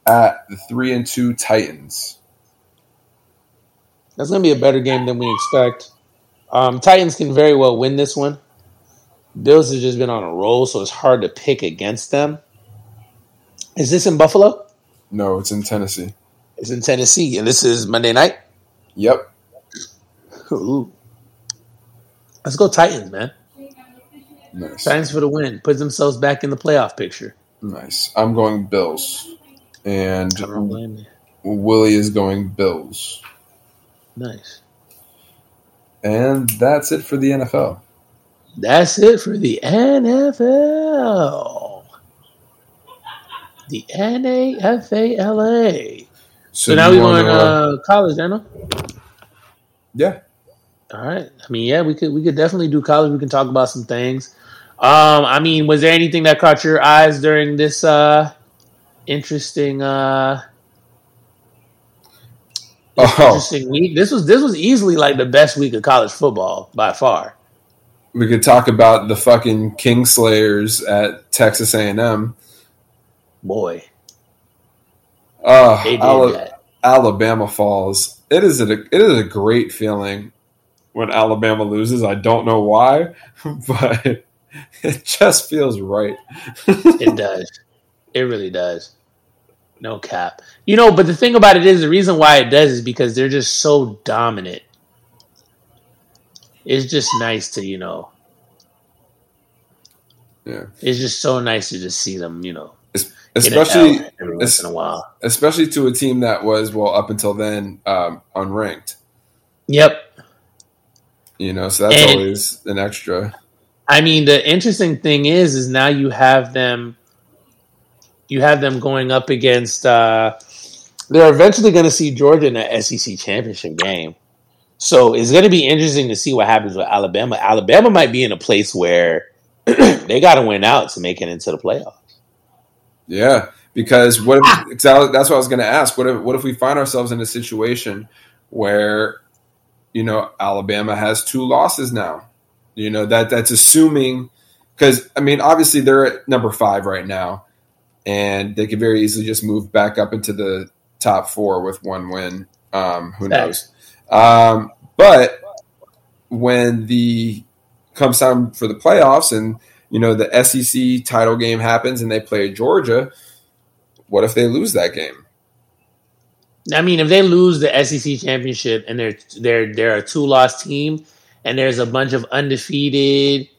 at the three and two Titans. That's gonna be a better game than we expect. Um, Titans can very well win this one. Bills has just been on a roll, so it's hard to pick against them. Is this in Buffalo? No, it's in Tennessee. It's in Tennessee, and this is Monday night. Yep. Ooh. Let's go Titans, man. Nice. Titans for the win. Put themselves back in the playoff picture. Nice. I'm going Bills. And I don't blame you. Willie is going Bills. Nice. And that's it for the NFL. That's it for the NFL. The NAFALA. So, now we're wanna- uh, college, Daniel. yeah. All right. I mean, yeah, we could we could definitely do college. We can talk about some things. Um, I mean, was there anything that caught your eyes during this uh interesting uh Oh. interesting week? This was this was easily like the best week of college football by far. We could talk about the fucking Kingslayers at Texas A&M. Boy, Uh, Ala- Alabama falls. It is a it is a great feeling when Alabama loses. I don't know why, but it just feels right. It does. It really does. No cap. You know, but the thing about it is the reason why it does is because they're just so dominant. It's just nice to, you know, Yeah. it's just so nice to just see them, you know, Es- get an especially every once in a while. especially to a team that was well up until then um, unranked. Yep. You know, so that's And- always an extra. I mean, the interesting thing is, is now you have them, you have them going up against. uh They're eventually going to see Georgia in the SEC championship game, so it's going to be interesting to see what happens with Alabama. Alabama might be in a place where they got to win out to make it into the playoffs. Yeah, because what if exactly that's what I was going to ask. What if what if we find ourselves in a situation where you know Alabama has two losses now? You know that that's assuming because I mean obviously they're at number five right now, and they could very easily just move back up into the top four with one win. Um, who knows? Um, but when the comes time for the playoffs and you know, the SEC title game happens and they play Georgia. What if they lose that game? I mean, if they lose the SEC championship and they're they're they're a two loss team, and there's a bunch of undefeated,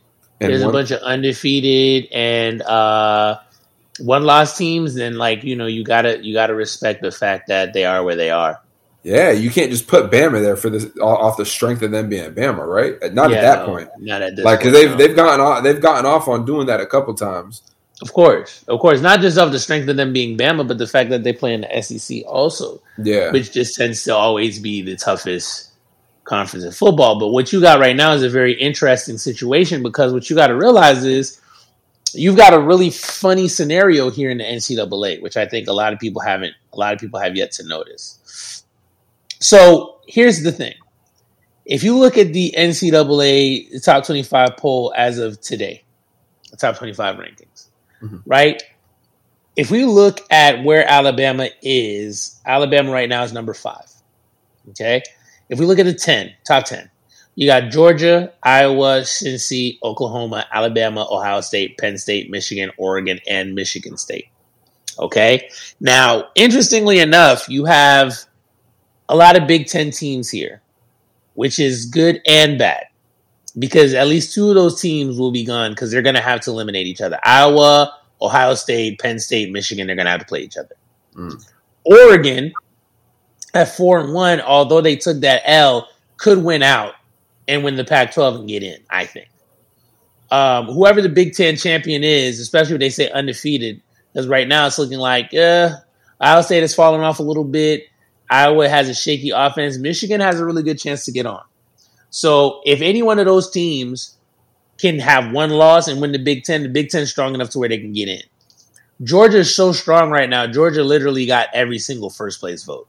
And there's one- a bunch of undefeated and uh, one loss teams, then like you know you gotta you gotta respect the fact that they are where they are. Yeah, you can't just put Bama there for this off the strength of them being Bama, right? Not Yeah, at that no, point. Not at this Like, because they've no. they've gotten off, they've gotten off on doing that a couple times. of course, of course, not just of the strength of them being Bama, but the fact that they play in the SEC also. Yeah, which just tends to always be the toughest conference in football. But what you got right now is a very interesting situation because what you got to realize is you've got a really funny scenario here in the NCAA, which I think a lot of people haven't, a lot of people have yet to notice. So here's the thing. If you look at the NCAA top 25 poll as of today, the top 25 rankings, Mhm. right? If we look at where Alabama is, Alabama right now is number five. Okay. If we look at the 10, top 10, you got Georgia, Iowa, Cincy, Oklahoma, Alabama, Ohio State, Penn State, Michigan, Oregon, and Michigan State. Okay. Now, interestingly enough, you have a lot of Big Ten teams here, which is good and bad because at least two of those teams will be gone because they're going to have to eliminate each other. Iowa, Ohio State, Penn State, Michigan, they're going to have to play each other. Mm. Oregon at four and one, although they took that L, could win out and win the Pac-12 and get in. I think. Um, whoever the Big Ten champion is, especially if they say undefeated, because right now it's looking like uh, Ohio State has fallen off a little bit. Iowa has a shaky offense. Michigan has a really good chance to get on. So if any one of those teams can have one loss and win the Big Ten, the Big Ten strong enough to where they can get in. Georgia is so strong right now. Georgia literally got every single first place vote.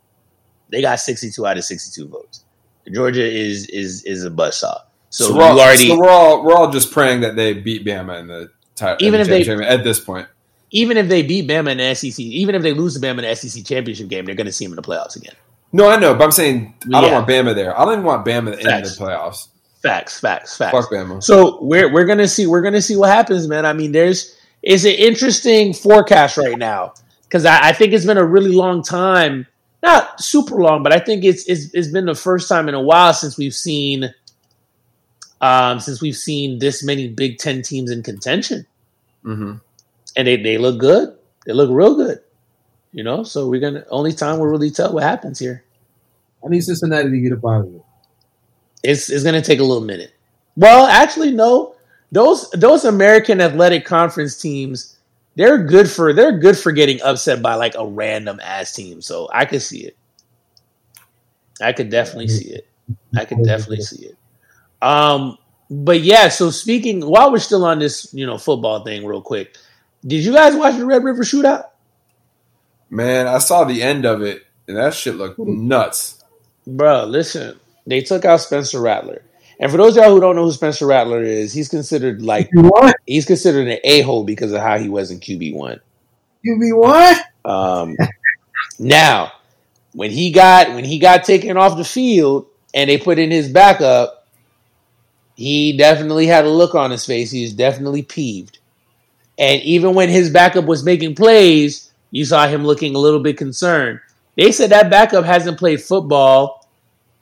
They got 62 out of 62 votes. Georgia is is is a buzzsaw. So, so, we're all, already so we're all we're all just praying that they beat Bama in the title. Even if they- at this point, even if they beat Bama in the SEC, even if they lose to Bama in the SEC championship game, they're going to see them in the playoffs again. no, I know, but I'm saying I don't want Bama there. I don't even want Bama in the playoffs. Facts, facts, facts. Fuck Bama. So we're we're gonna see we're gonna see what happens, man. I mean, there's it's an interesting forecast right now because I, I think it's been a really long time, not super long, but I think it's it's it's been the first time in a while since we've seen, um, since we've seen this many Big Ten teams in contention, hmm and they they look good. They look real good, you know. So we're gonna only time we'll really tell what happens here. I need Cincinnati to get a out of. It's it's gonna take a little minute. Well, actually, no. Those those American Athletic Conference teams, they're good for they're good for getting upset by like a random ass team. So I could see it. I could definitely see it. I could definitely see it. Um, but yeah. So speaking, while we're still on this, you know, football thing, real quick, did you guys watch the Red River Shootout? Man, I saw the end of it, and that shit looked nuts. Bro, listen, they took out Spencer Rattler. And for those of y'all who don't know who Spencer Rattler is, he's considered like what? he's considered an a hole because of how he was in QB one. QB one. Um, now, when he got when he got taken off the field and they put in his backup, he definitely had a look on his face. He was definitely peeved. And even when his backup was making plays, you saw him looking a little bit concerned. They said that backup hasn't played football.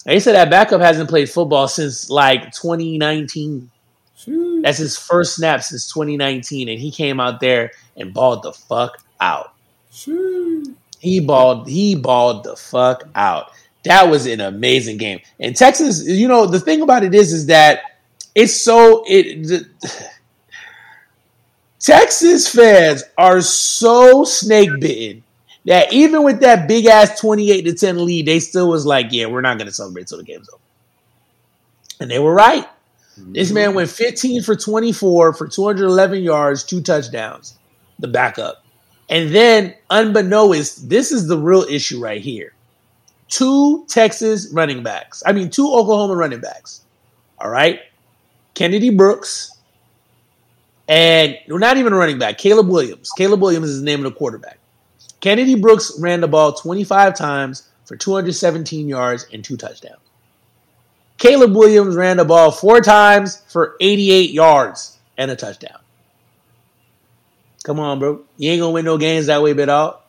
They said that backup hasn't played football since like 2019. Shoot. That's his first snap since 2019, and he came out there and balled the fuck out. Shoot. He balled. He balled the fuck out. That was an amazing game. And Texas, you know, the thing about it is, is that it's so it. The, Texas fans are so snake bitten that even with that big ass twenty eight to ten lead, they still was like, "Yeah, we're not going to celebrate till the game's over." And they were right. Mm-hmm. This man went 15 for 24 for 211 yards, two touchdowns, the backup. And then, unbeknownst, this is the real issue right here. Two Texas running backs. I mean, two Oklahoma running backs. All right. Kennedy Brooks and well, not even a running back, Caleb Williams. Caleb Williams is the name of the quarterback. Kennedy Brooks ran the ball 25 times for 217 yards and two touchdowns. Caleb Williams ran the ball four times for 88 yards and a touchdown. Come on, bro. You ain't gonna win no games that way, bit all.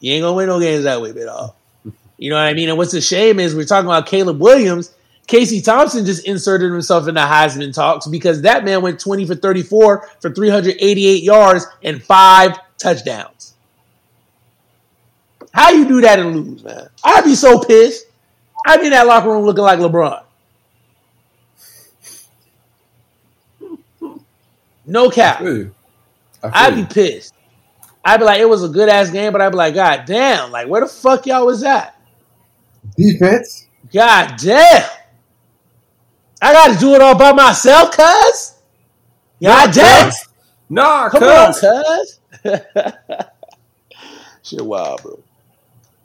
You ain't gonna win no games that way, bit all. You know what I mean? And what's a shame is we're talking about Caleb Williams. Casey Thompson just inserted himself in the Heisman talks because that man went 20 for 34 for 388 yards and five touchdowns. How you do that and lose, man? I'd be so pissed. I'd be in that locker room looking like LeBron. No cap. I feel you. I feel I'd be pissed. I'd be like, it was a good ass game, but I'd be like, God damn, like where the fuck y'all was at? Defense. God damn. I gotta do it all by myself, cuz. God damn. Nah, Come on, cuz. cuz. Shit wild, bro.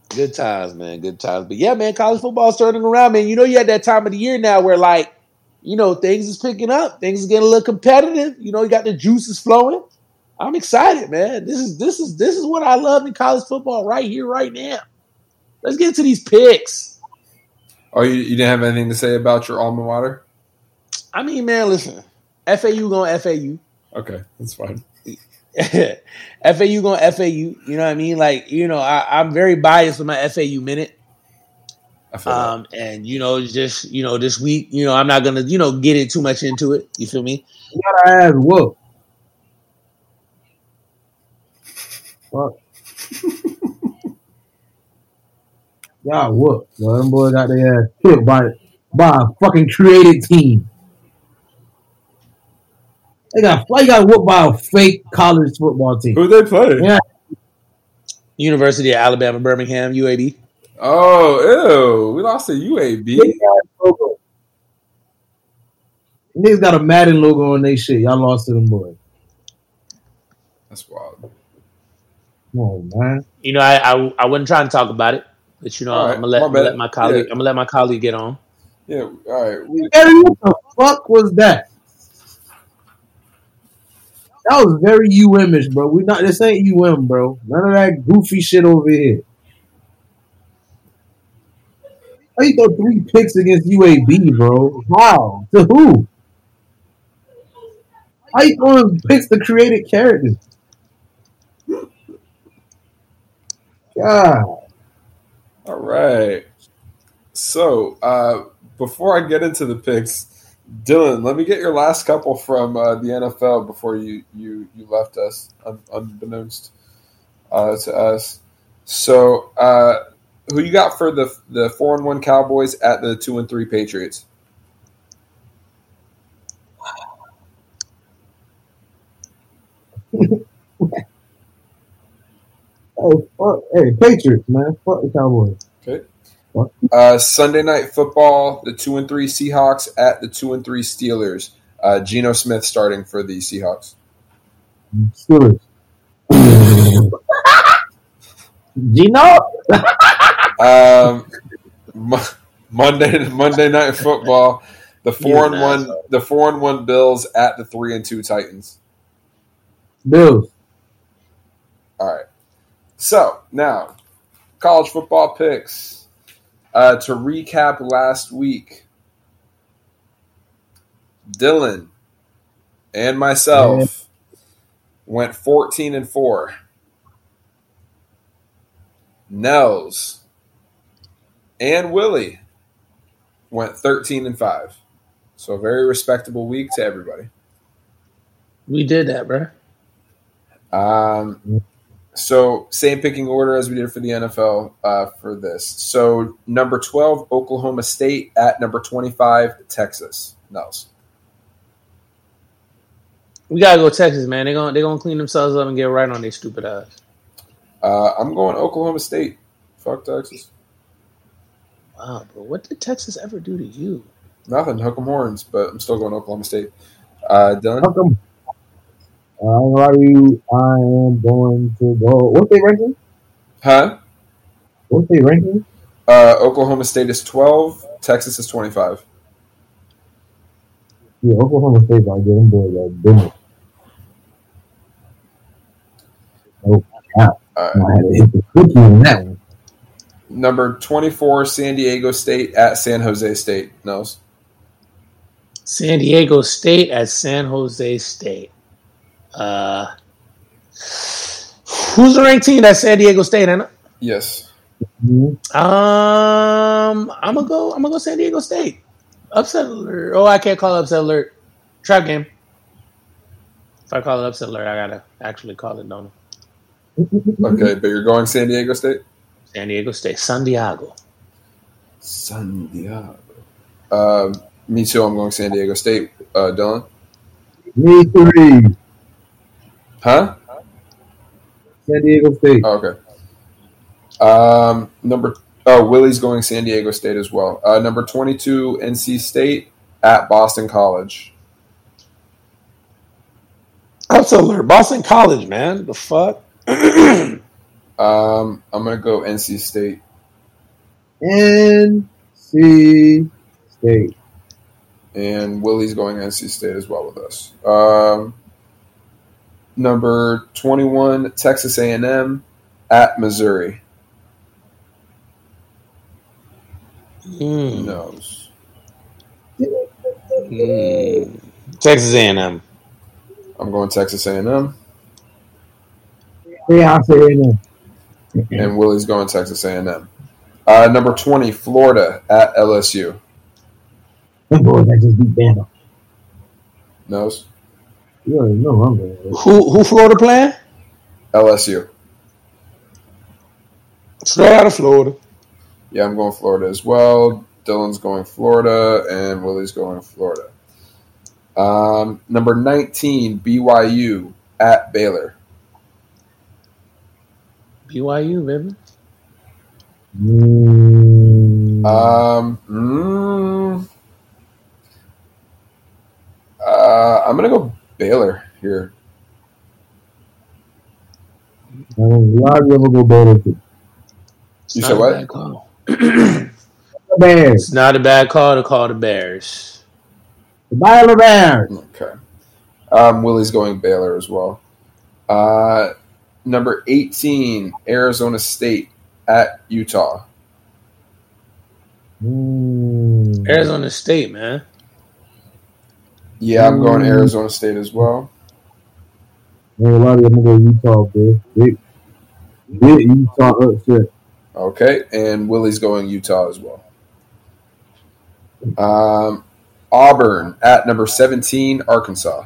Good times, man. Good times. But yeah, man, college football's turning around, man. You know, you at that time of the year now where like, you know, things is picking up. Things is getting a little competitive. You know, you got the juices flowing. I'm excited, man. This is this is this is what I love in college football right here, right now. Let's get to these picks. Oh, you, you didn't have anything to say about your alma mater? I mean, man, listen. FAU going FAU. Okay, that's fine. FAU going FAU. You know what I mean? Like, you know, I, I'm very biased with my FAU minute. I feel that. Um, and you know, just you know, this week, you know, I'm not gonna, you know, get it too much into it. You feel me? You got our ass whooped. Fuck. Y'all whooped. Bro. Them boys got their ass kicked by by a fucking created team. They got why you got whooped by a fake college football team. Who they play? Yeah. University of Alabama, Birmingham, UAB. Oh, ew. We lost to UAB. Big. Niggas got a Madden logo on their shit. Y'all lost to them boys. That's wild. Come on, man. You know, I I, I wasn't trying to talk about it, but you know, All right, I'm gonna let, my I'm gonna let my colleague, Yeah. I'm gonna let my colleague get on. Yeah, all right. We, Gary, what the fuck was that? That was very UM-ish, bro. We not this ain't UM, bro. None of that goofy shit over here. How you throw three picks against UAB, bro? How? To who? How you throwing picks to created characters? God. all right. So, uh, before I get into the picks, Dylan, let me get your last couple from uh, the NFL before you you you left us, un- unbeknownst uh, to us. So, uh, who you got for the the four and one Cowboys at the two and three Patriots? Oh fuck. Hey, Patriots, man. Fuck the Cowboys. Okay. Uh, Sunday night football, the two and three Seahawks at the two and three Steelers. Uh, Geno Smith starting for the Seahawks. Steelers. Geno? Um, Mo- Monday Monday night football, the four and one the four and one Bills at the three and two Titans. Bills. All right. So now, college football picks. Uh, to recap last week, Dylan and myself went fourteen and four. Nels and Willie went thirteen and five. So a very respectable week to everybody. We did that, bro. Um, so same picking order as we did for the NFL uh, for this. So number twelve, Oklahoma State at number twenty-five, Texas. Nels. We gotta go Texas, man. They're gonna they're gonna clean themselves up and get right on their stupid ass. Uh, I'm going Oklahoma State. Fuck Texas. Wow, bro. What did Texas ever do to you? Nothing. Hook 'em horns, but I'm still going Oklahoma State. Uh, Dylan. How come? Uh, I'm gonna lie to you. I am going to go. What's their ranking? Huh? What's their ranking? Uh, Oklahoma State is 12. Texas is 25. Yeah, Oklahoma State. I get them boys like business. Oh, All right. I had to hit the cookie on that one. Number 24, San Diego State at San Jose State. Nels. San Diego State at San Jose State. Uh, Who's the ranked team? That's San Diego State, ain't it? Yes. Um, I'm gonna go. I'm gonna go San Diego State. Upset alert. Oh, I can't call it upset alert. Trap game. If I call it upset alert, I gotta actually call it, don't Okay, but you're going San Diego State? San Diego State, San Diego. San Diego. Um, me too. I'm going San Diego State. Uh, Dylan? Me three. Huh? San Diego State. Oh, okay. Um, number oh, Willie's going San Diego State as well. Uh, number 22, NC State at Boston College. Upset alert. Boston College, man. The fuck. Um, I'm gonna go NC State. NC State. and Willie's going NC State as well with us. Um, number twenty-one, Texas A&M at Missouri. Who Mm. knows? Mm. Texas A&M. I'm going Texas A&M, Yeah, I say it and Willie's going Texas A&M. Uh, number twenty, Florida at LSU. Them boys that just beat Bama. Knows You already know I'm going. Who who Florida playing? LSU. Straight out of Florida. Yeah, I'm going Florida as well. Dylan's going Florida, and Willie's going Florida. Um, number 19, BYU at Baylor. BYU, baby. Mm, Um, mm, uh, I'm going to go Baylor here. a lot of them will go better. It's You not said what? bad Bears. It's not a bad call to call the Bears. The Baylor Bears. Okay. Um, Willie's going Baylor as well. Uh, number 18, Arizona State at Utah. Mm. Arizona State, man. Yeah, I'm going Mm. Arizona State as well. Yeah, a lot of them will go Utah, bro. Big, big Utah upset. Okay, and Willie's going Utah as well. Um, Auburn at number 17, Arkansas.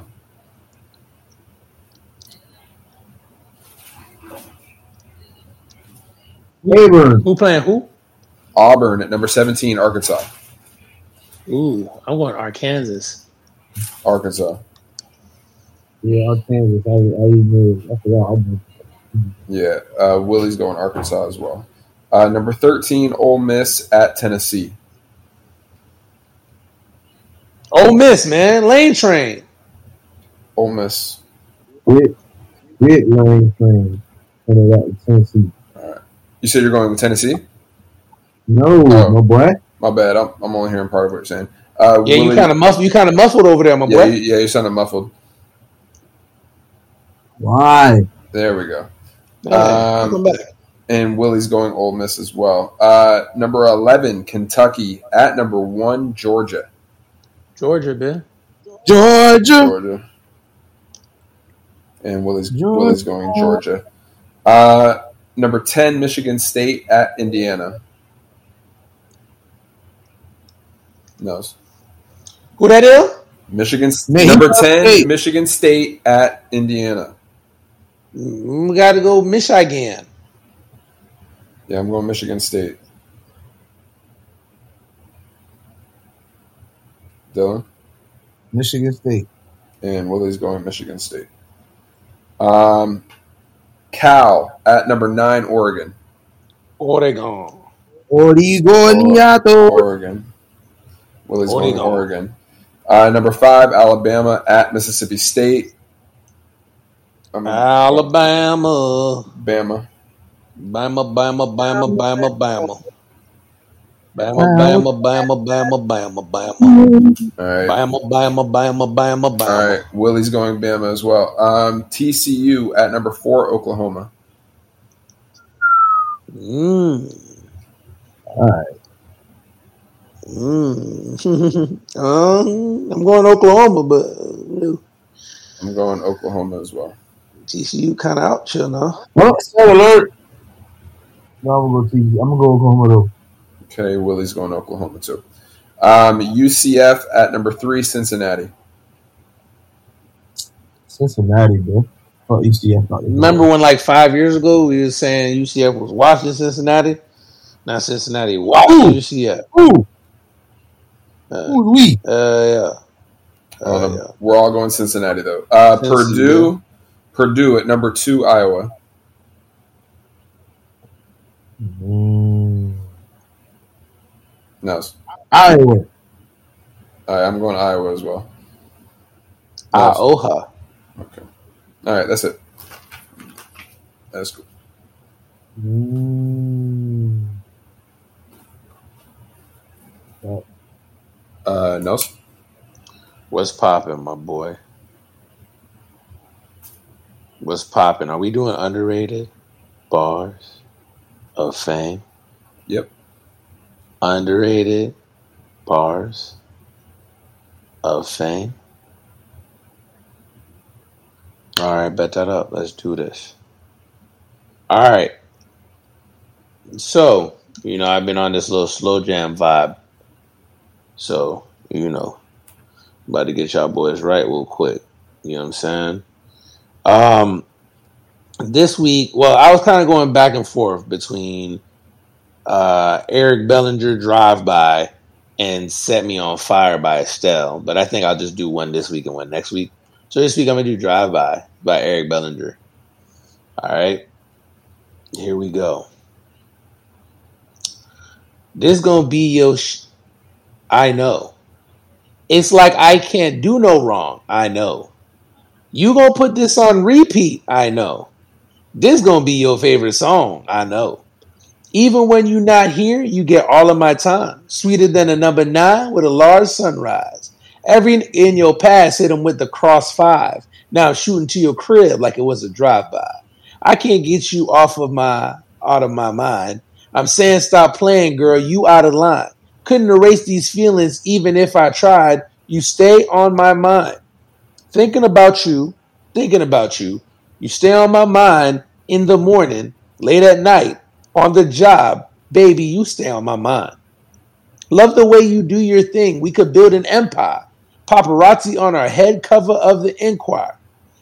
Auburn. Who playing who? Auburn at number 17, Arkansas. Ooh, I'm going Arkansas. Arkansas. Yeah, Arkansas. I, I even I forgot. Auburn. Yeah, uh, Willie's going Arkansas as well. Uh, number 13, Ole Miss at Tennessee. Ole Miss, man. Lane train. Ole Miss. Big, big lane train. And they got Tennessee. You said you're going with Tennessee? No, Oh. my boy. My bad. I'm, I'm only hearing part of what you're saying. Uh, Yeah, you kind of muffled. You kind of muffled over there, my yeah, boy. you, yeah, you sounded muffled. Why? There we go. Yeah, Um, back. and Willie's going Ole Miss as well. Uh, number 11, Kentucky at number 1, Georgia. Georgia, man. Georgia. Georgia. And Willie's, Georgia. Willie's going Georgia. Uh, number 10, Michigan State at Indiana. Knows. Who that is? Michigan, Man, number 10, hey. Michigan State at Indiana. Mm, We got to go Michigan. Yeah, I'm going Michigan State. Dylan? Michigan State. and Willie's going Michigan State. Um, Cal at number nine, Oregon. Oregon. Oregoniato. Oregon. Willie's going Oregon. Oregon. Uh, number five, Alabama at Mississippi State. Um, Alabama. Bama. Bama, Bama, Bama, Bama, Bama. Bama, Bama, Bama, Bama, Bama, Bama. All right. Bama, Bama, Bama, Bama, Bama. right. Willie's going Bama as well. Um, TCU at number four, Oklahoma. Mm. Alright. Mm. um, I'm going to Oklahoma, but uh, I'm going Oklahoma as well. TCU kind of out chill now. Well, set alert. No, I'm gonna go. TCU. I'm gonna go Oklahoma though. Okay, Willie's going to Oklahoma too. Um, UCF at number three, Cincinnati. Cincinnati, bro. Fuck UCF. Not Remember when like five years ago we were saying UCF was watching Cincinnati? Now Cincinnati watching UCF. Who? Uh, Who's we? uh, yeah. Uh, no, yeah. We're all going Cincinnati though. Uh, Cincy, Purdue, Purdue at number two, Iowa. Mm. No, Iowa. all right, I'm going to Iowa as well. Ah, Oha. Okay. All right, that's it. That's cool. Mm. Uh, Nelson. What's popping, my boy? What's popping? Are we doing underrated bars of fame? Yep. Underrated bars of fame. All right, bet that up. Let's do this. All right. So, you know, I've been on this little slow jam vibe. So, you know, about to get y'all boys right real quick. You know what I'm saying? Um, this week, well, I was kind of going back and forth between uh, Eric Bellinger drive by and set me on fire by Estelle, but I think I'll just do one this week and one next week. So this week I'm gonna do drive by by Eric Bellinger. All right, here we go. This gonna be your. Sh- I know. It's like I can't do no wrong. I know. You gonna put this on repeat. I know. This gonna be your favorite song. I know. Even when you're not here, you get all of my time. Sweeter than a number nine with a large sunrise. Every in your past hit them with the cross five. Now shooting to your crib like it was a drive by. I can't get you off of my out of my mind. I'm saying stop playing, girl. You out of line. Couldn't erase these feelings even if I tried. You stay on my mind. Thinking about you, thinking about you. You stay on my mind in the morning, late at night, on the job. Baby, you stay on my mind. Love the way you do your thing. We could build an empire. Paparazzi on our head cover of the Enquirer.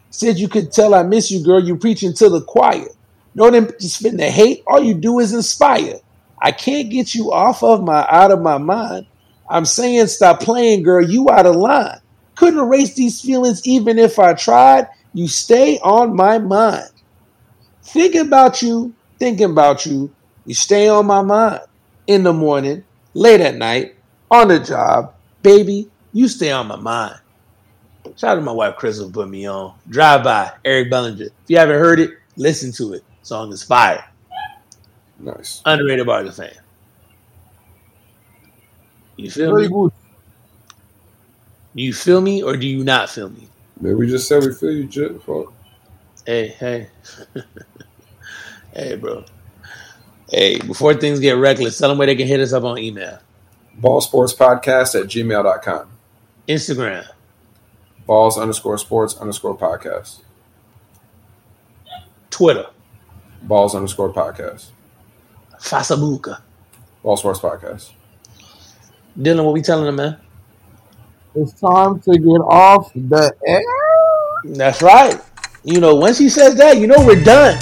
Said you could tell I miss you, girl. You preaching to the choir. No them spin the hate. All you do is inspire. I can't get you off of my out of my mind. I'm saying stop playing, girl. You out of line. Couldn't erase these feelings even if I tried. You stay on my mind. Thinking about you, thinking about you. You stay on my mind. In the morning, late at night, on the job. Baby, you stay on my mind. Shout out to my wife Crystal put me on. Drive by, Eric Bellinger. If you haven't heard it, listen to it. Song is fire. Nice. Underrated bar the fan. You feel Very me? good. Do you feel me or do you not feel me? Maybe we just said we feel you, Jit. Fuck. Hey, hey. hey, bro. Hey, before things get reckless, tell them where they can hit us up on email. Ball Sports Podcast at gmail.com. Instagram. Balls underscore sports underscore podcast. Twitter. Balls underscore podcast. Fasabuka. All Sports Podcast. Dylan, what we telling them, man? It's time to get off the air. That's right. You know, once he says that, you know we're done.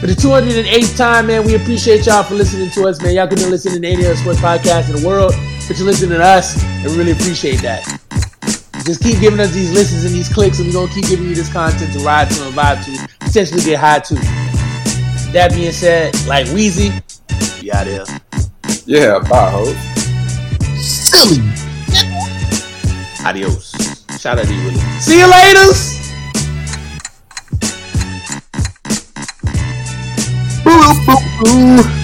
For the 208th time, man, we appreciate y'all for listening to us, man. Y'all could be listening to any other sports podcast in the world, but you're listening to us, and we really appreciate that. Just keep giving us these listens and these clicks, and we're going to keep giving you this content to ride to and vibe to, potentially get high to. That being said, like Wheezy, you out of here. Yeah, bye, hoes. Silly. Adios. Shout out to you, See you later. Ooh.